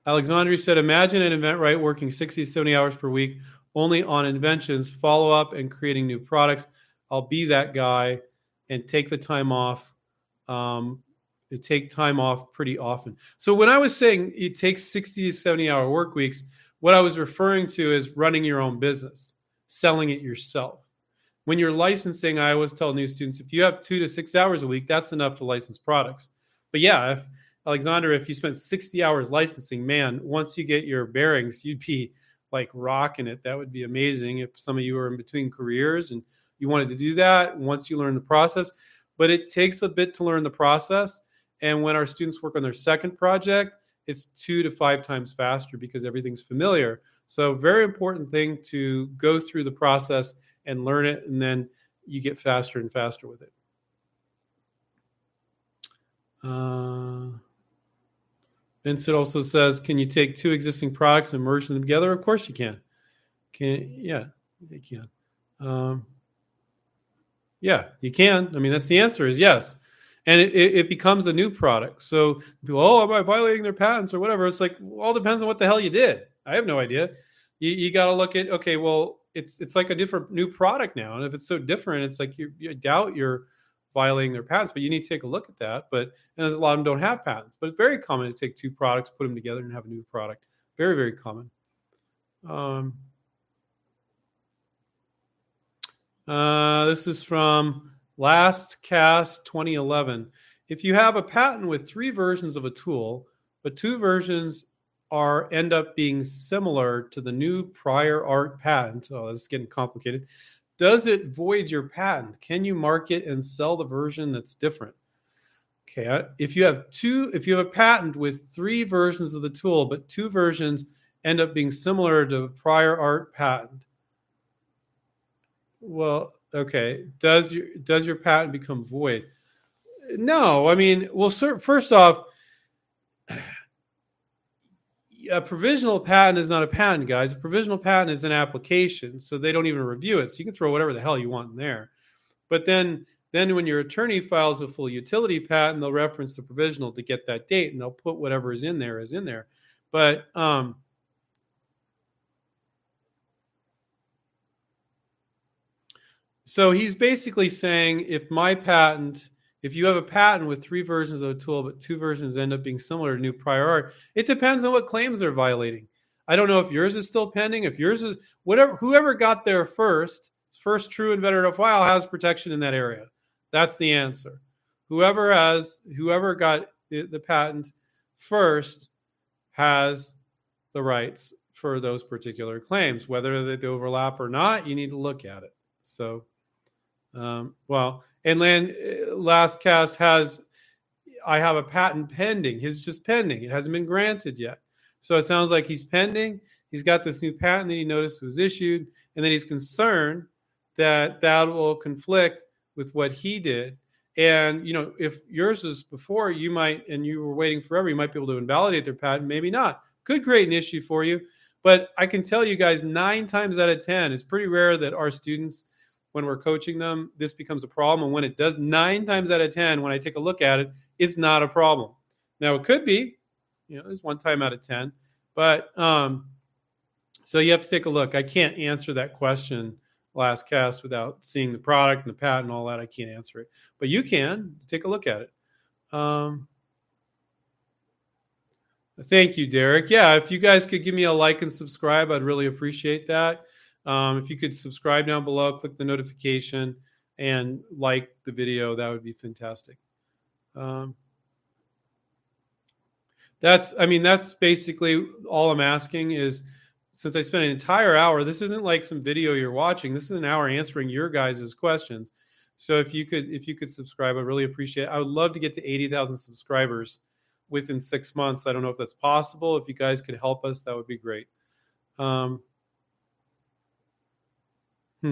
A: Alexandria said, imagine an event right working 60 70 hours per week only on inventions, follow up, and creating new products. I'll be that guy and take the time off. Um, take time off pretty often. So when I was saying it takes 60 to 70 hour work weeks, what I was referring to is running your own business, selling it yourself. When you're licensing, I always tell new students if you have two to six hours a week, that's enough to license products. But yeah, if Alexander, if you spent 60 hours licensing, man, once you get your bearings, you'd be like rocking it. That would be amazing if some of you are in between careers and you wanted to do that once you learn the process. But it takes a bit to learn the process. And when our students work on their second project, it's two to five times faster because everything's familiar. So, very important thing to go through the process and learn it, and then you get faster and faster with it. Uh, Vincent also says, can you take two existing products and merge them together? Of course you can. Can yeah, you can. Um, yeah, you can. I mean, that's the answer is yes. And it, it, becomes a new product. So people, oh, am I violating their patents or whatever? It's like, all depends on what the hell you did. I have no idea. You, you got to look at, okay, well, it's it's like a different new product now. And if it's so different, it's like you, doubt you're violating their patents, but you need to take a look at that. But and a lot of them don't have patents, but it's very common to take two products, put them together, and have a new product. Very, very common. Um, uh, this is from Last Cast 2011. If you have a patent with three versions of a tool, but two versions are end up being similar to the new prior art patent, oh, this is getting complicated does it void your patent? Can you market and sell the version that's different? Okay, uh, if you have two, if you have a patent with three versions of the tool, but two versions end up being similar to prior art patent, well, okay, does your does your patent become void? No, I mean, well, first off, a provisional patent is not a patent, guys. A provisional patent is an application, so they don't even review it. So you can throw whatever the hell you want in there. But then, then when your attorney files a full utility patent, they'll reference the provisional to get that date, and they'll put whatever is in there is in there. But um, so he's basically saying if my patent if you have a patent with three versions of a tool, but two versions end up being similar to new prior art, it depends on what claims they're violating. I don't know if yours is still pending. If yours is whatever, whoever got there first, first true inventor to file has protection in that area. That's the answer. Whoever has, whoever got the patent first has the rights for those particular claims. Whether they overlap or not, you need to look at it. So, um, well, and land uh, last cast has i have a patent pending his just pending it hasn't been granted yet So it sounds like he's pending. He's got this new patent that he noticed was issued, and then he's concerned that that will conflict with what he did. And you know, if yours is before, you might, and you were waiting forever, you might be able to invalidate their patent. Maybe not. Could create an issue for you. But I can tell you guys, nine times out of ten, it's pretty rare that our students, when we're coaching them, this becomes a problem. And when it does, nine times out of ten, when I take a look at it, it's not a problem. Now it could be, you know, there's one time out of ten, but um, so you have to take a look. I can't answer that question last cast without seeing the product and the patent and all that. I can't answer it, but you can take a look at it. Um, thank you, Derek. Yeah, if you guys could give me a like and subscribe, I'd really appreciate that. Um, if you could subscribe down below, click the notification, and like the video, that would be fantastic. Um, that's, I mean, that's basically all I'm asking is since I spent an entire hour, this isn't like some video you're watching. This is an hour answering your guys' questions. So if you could if you could subscribe, I really appreciate it. I would love to get to 80,000 subscribers within six months. I don't know if that's possible. If you guys could help us, that would be great. Um,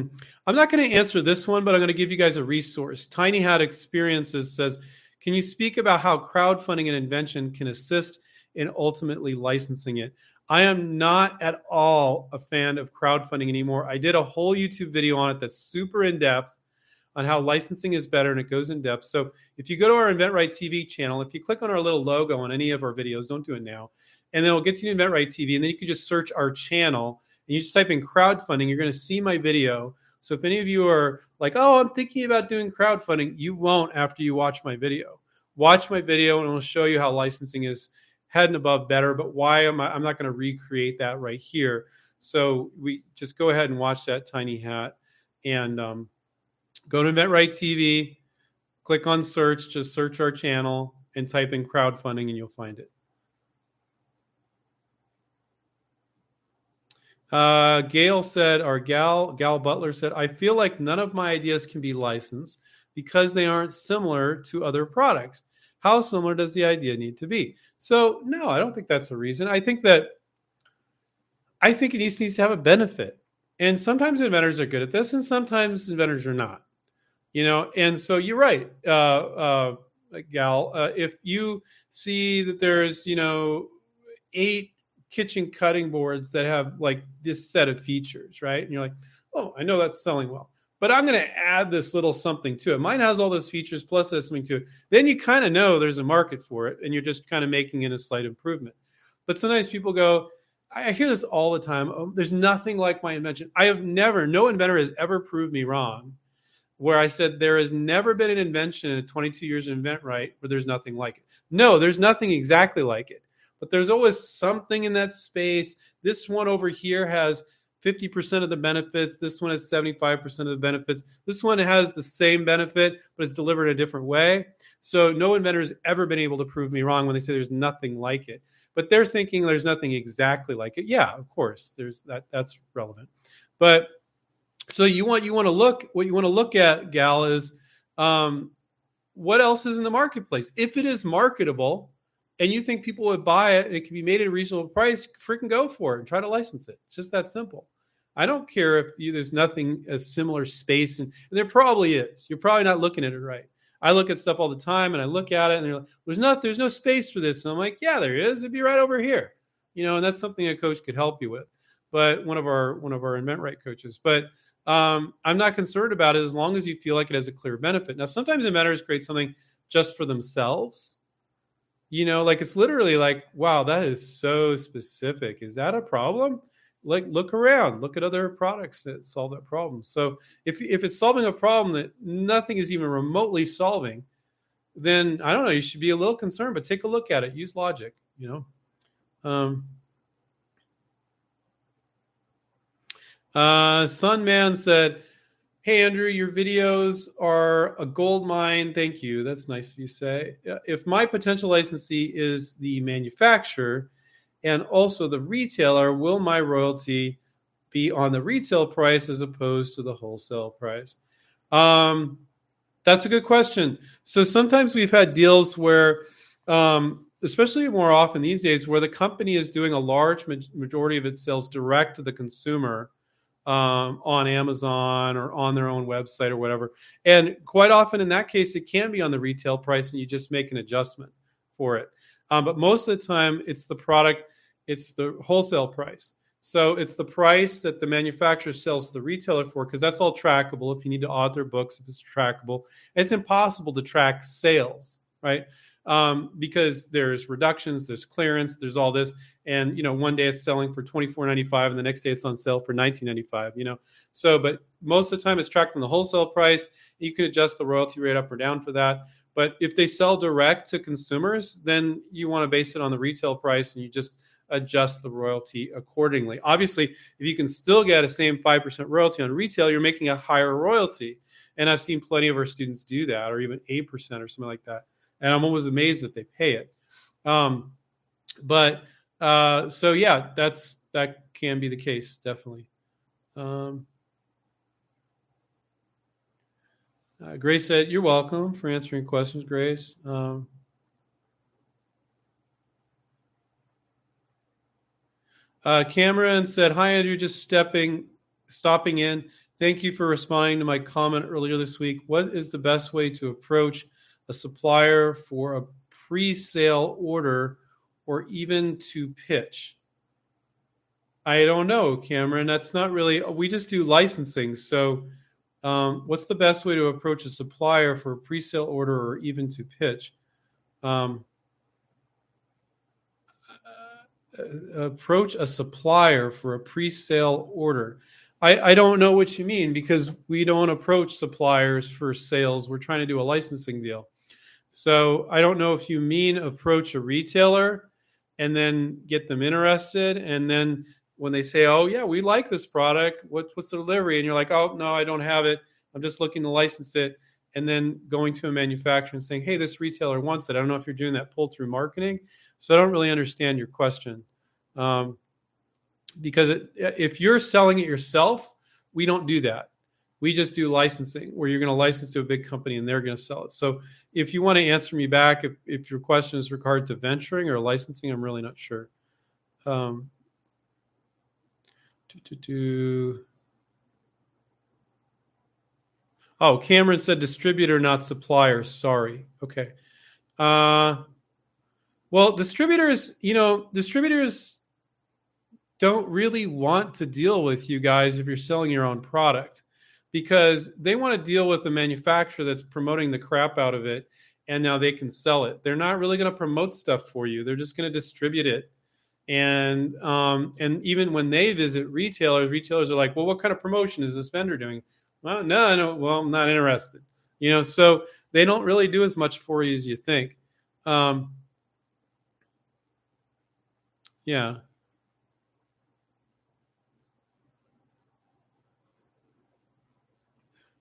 A: hmm. I'm not going to answer this one, but I'm going to give you guys a resource. Tiny Hat Experiences says, can you speak about how crowdfunding an invention can assist in ultimately licensing it? I am not at all a fan of crowdfunding anymore. I did a whole YouTube video on it that's super in depth on how licensing is better and it goes in depth. So if you go to our InventRight TV channel, if you click on our little logo on any of our videos, don't do it now, and then it'll get to InventRight TV, and then you can just search our channel and you just type in crowdfunding. You're going to see my video. So if any of you are like, oh, I'm thinking about doing crowdfunding, you won't after you watch my video. Watch my video and it'll show you how licensing is head and above better. But why am I? I'm not going to recreate that right here. So we just go ahead and watch that tiny hat and um, go to InventRight TV, click on search, just search our channel and type in crowdfunding and you'll find it. Uh, Gail said, or Gal Gal Butler said, I feel like none of my ideas can be licensed because they aren't similar to other products. How similar does the idea need to be? So, no, I don't think that's a reason. I think that I think it needs, needs to have a benefit. And sometimes inventors are good at this, and sometimes inventors are not. You know, and so you're right, uh, uh, Gal. Uh, if you see that there's, you know, eight kitchen cutting boards that have like this set of features, right? And you're like, oh, I know that's selling well but I'm going to add this little something to it. Mine has all those features plus this something to it. Then you kind of know there's a market for it, and you're just kind of making it a slight improvement. But sometimes people go, I hear this all the time. Oh, there's nothing like my invention. I have never, no inventor has ever proved me wrong. Where I said there has never been an invention in 22 years of InventRight where there's nothing like it. No, there's nothing exactly like it, but there's always something in that space. This one over here has 50% of the benefits. This one has 75% of the benefits. This one has the same benefit, but it's delivered a different way. So no inventor has ever been able to prove me wrong when they say there's nothing like it. But they're thinking there's nothing exactly like it. Yeah, of course, there's that. That's relevant. But so you want you want to look what you want to look at, Gal, is um, what else is in the marketplace. If it is marketable, and you think people would buy it and it can be made at a reasonable price, freaking go for it and try to license it. It's just that simple. I don't care if you, there's nothing a similar space, and, and, there probably is. You're probably not looking at it right. I look at stuff all the time, and I look at it, and they're like, there's not there's no space for this. And I'm like, yeah, there is. It'd be right over here, you know. And that's something a coach could help you with. But one of our one of our InventRight coaches. But um, I'm not concerned about it as long as you feel like it has a clear benefit. Now, sometimes inventors create something just for themselves. You know, like it's literally like, wow, that is so specific. Is that a problem? like look around look at other products that solve that problem so if, if it's solving a problem that nothing is even remotely solving then i don't know you should be a little concerned but take a look at it use logic you know um, uh, sunman said hey andrew your videos are a gold mine thank you that's nice of you to say if my potential licensee is the manufacturer and also the retailer, will my royalty be on the retail price as opposed to the wholesale price? Um, that's a good question. So sometimes we've had deals where um, especially more often these days, where the company is doing a large majority of its sales direct to the consumer um, on Amazon or on their own website or whatever. And quite often in that case, it can be on the retail price and you just make an adjustment for it. Um, but most of the time, it's the product, it's the wholesale price. So it's the price that the manufacturer sells to the retailer for, because that's all trackable. If you need to author books, if it's trackable, it's impossible to track sales, right? Um, because there's reductions, there's clearance, there's all this, and you know, one day it's selling for twenty four ninety five, and the next day it's on sale for nineteen ninety five. You know, so but most of the time it's tracked on the wholesale price. You can adjust the royalty rate up or down for that. But if they sell direct to consumers, then you want to base it on the retail price, and you just adjust the royalty accordingly. Obviously, if you can still get a same 5% royalty on retail, you're making a higher royalty. And I've seen plenty of our students do that, or even 8% or something like that. And I'm always amazed that they pay it. Um, but uh, so yeah, that's that can be the case, definitely. Um, uh, Grace said, "You're welcome for answering questions, Grace." Um, Uh, Cameron said, "Hi Andrew, just stepping, stopping in. Thank you for responding to my comment earlier this week. What is the best way to approach a supplier for a pre-sale order, or even to pitch?" I don't know, Cameron. That's not really. We just do licensing. So, um, what's the best way to approach a supplier for a pre-sale order, or even to pitch? Um, uh, approach a supplier for a pre-sale order. I, I don't know what you mean because we don't approach suppliers for sales. We're trying to do a licensing deal. So I don't know if you mean approach a retailer and then get them interested. And then when they say, oh, yeah, we like this product, what, what's the delivery? And you're like, oh, no, I don't have it. I'm just looking to license it. And then going to a manufacturer and saying, hey, this retailer wants it. I don't know if you're doing that pull through marketing. So I don't really understand your question. Um, because it, if you're selling it yourself, we don't do that. We just do licensing where you're going to license to a big company and they're going to sell it. So if you want to answer me back, if, if your question is regard to venturing or licensing, I'm really not sure. Um, do, do, do. Oh, Cameron said distributor, not supplier. Sorry. Okay. Uh, well, distributors, you know, distributors don't really want to deal with you guys if you're selling your own product because they want to deal with the manufacturer that's promoting the crap out of it and now they can sell it. They're not really going to promote stuff for you. They're just going to distribute it. And um, and even when they visit retailers, retailers are like, "Well, what kind of promotion is this vendor doing?" Well, no, no, well, I'm not interested. You know, so they don't really do as much for you as you think. Um, yeah.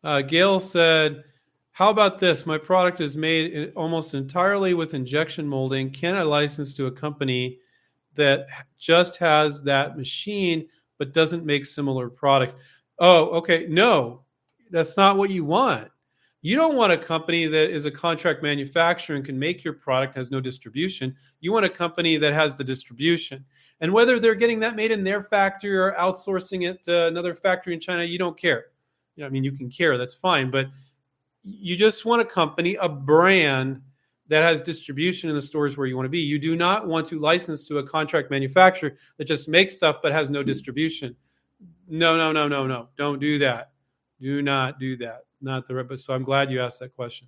A: Uh, Gail said, How about this? My product is made almost entirely with injection molding. Can I license to a company that just has that machine but doesn't make similar products? Oh, okay. No, that's not what you want. You don't want a company that is a contract manufacturer and can make your product has no distribution. You want a company that has the distribution. And whether they're getting that made in their factory or outsourcing it to another factory in China, you don't care. I mean, you can care, that's fine, but you just want a company, a brand that has distribution in the stores where you want to be. You do not want to license to a contract manufacturer that just makes stuff but has no mm-hmm. distribution. No, no, no, no, no. Don't do that. Do not do that not the but so I'm glad you asked that question.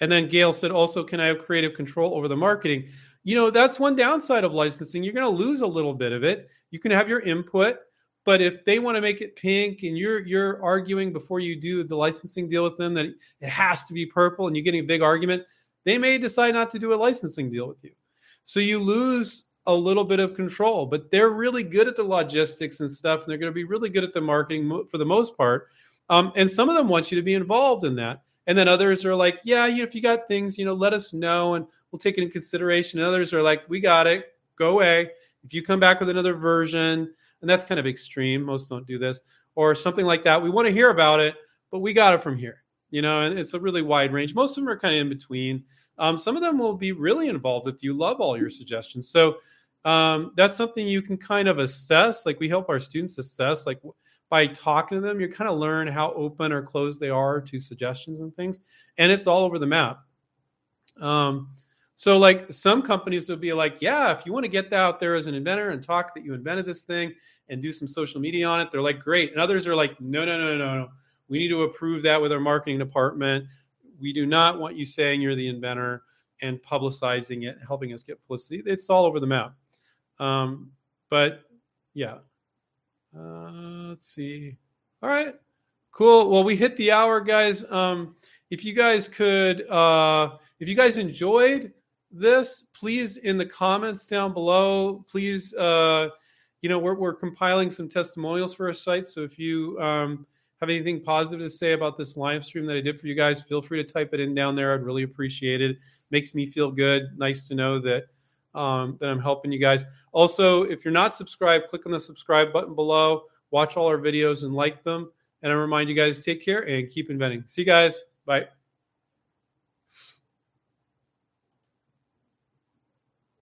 A: And then Gail said, also, can I have creative control over the marketing? You know, that's one downside of licensing. You're going to lose a little bit of it. You can have your input, but if they want to make it pink and you're you're arguing before you do the licensing deal with them that it has to be purple and you're getting a big argument, they may decide not to do a licensing deal with you. So you lose a little bit of control, but they're really good at the logistics and stuff, and they're going to be really good at the marketing for the most part. Um, and some of them want you to be involved in that. And then others are like, yeah, you know, if you got things, you know, let us know and we'll take it in consideration. And others are like, we got it, go away. If you come back with another version, and that's kind of extreme, most don't do this, or something like that, we want to hear about it, but we got it from here, you know, and it's a really wide range. Most of them are kind of in between. um, some of them will be really involved with you, love all your suggestions. So um, that's something you can kind of assess. Like we help our students assess, like by talking to them, you kind of learn how open or closed they are to suggestions and things. And it's all over the map. Um, so, like some companies will be like, yeah, if you want to get that out there as an inventor and talk that you invented this thing and do some social media on it, they're like, great. And others are like, no, no, no, no, no. We need to approve that with our marketing department. We do not want you saying you're the inventor and publicizing it, helping us get publicity. It's all over the map. Um, but yeah, uh, let's see. All right, cool. Well, we hit the hour, guys. Um, if you guys could, uh, if you guys enjoyed this, please in the comments down below, please. Uh, you know, we're we're compiling some testimonials for our site. So if you um, have anything positive to say about this live stream that I did for you guys, feel free to type it in down there. I'd really appreciate it. Makes me feel good. Nice to know that um, that I'm helping you guys. Also, if you're not subscribed, click on the subscribe button below. Watch all our videos and like them. And I remind you guys, take care and keep inventing. See you guys. Bye.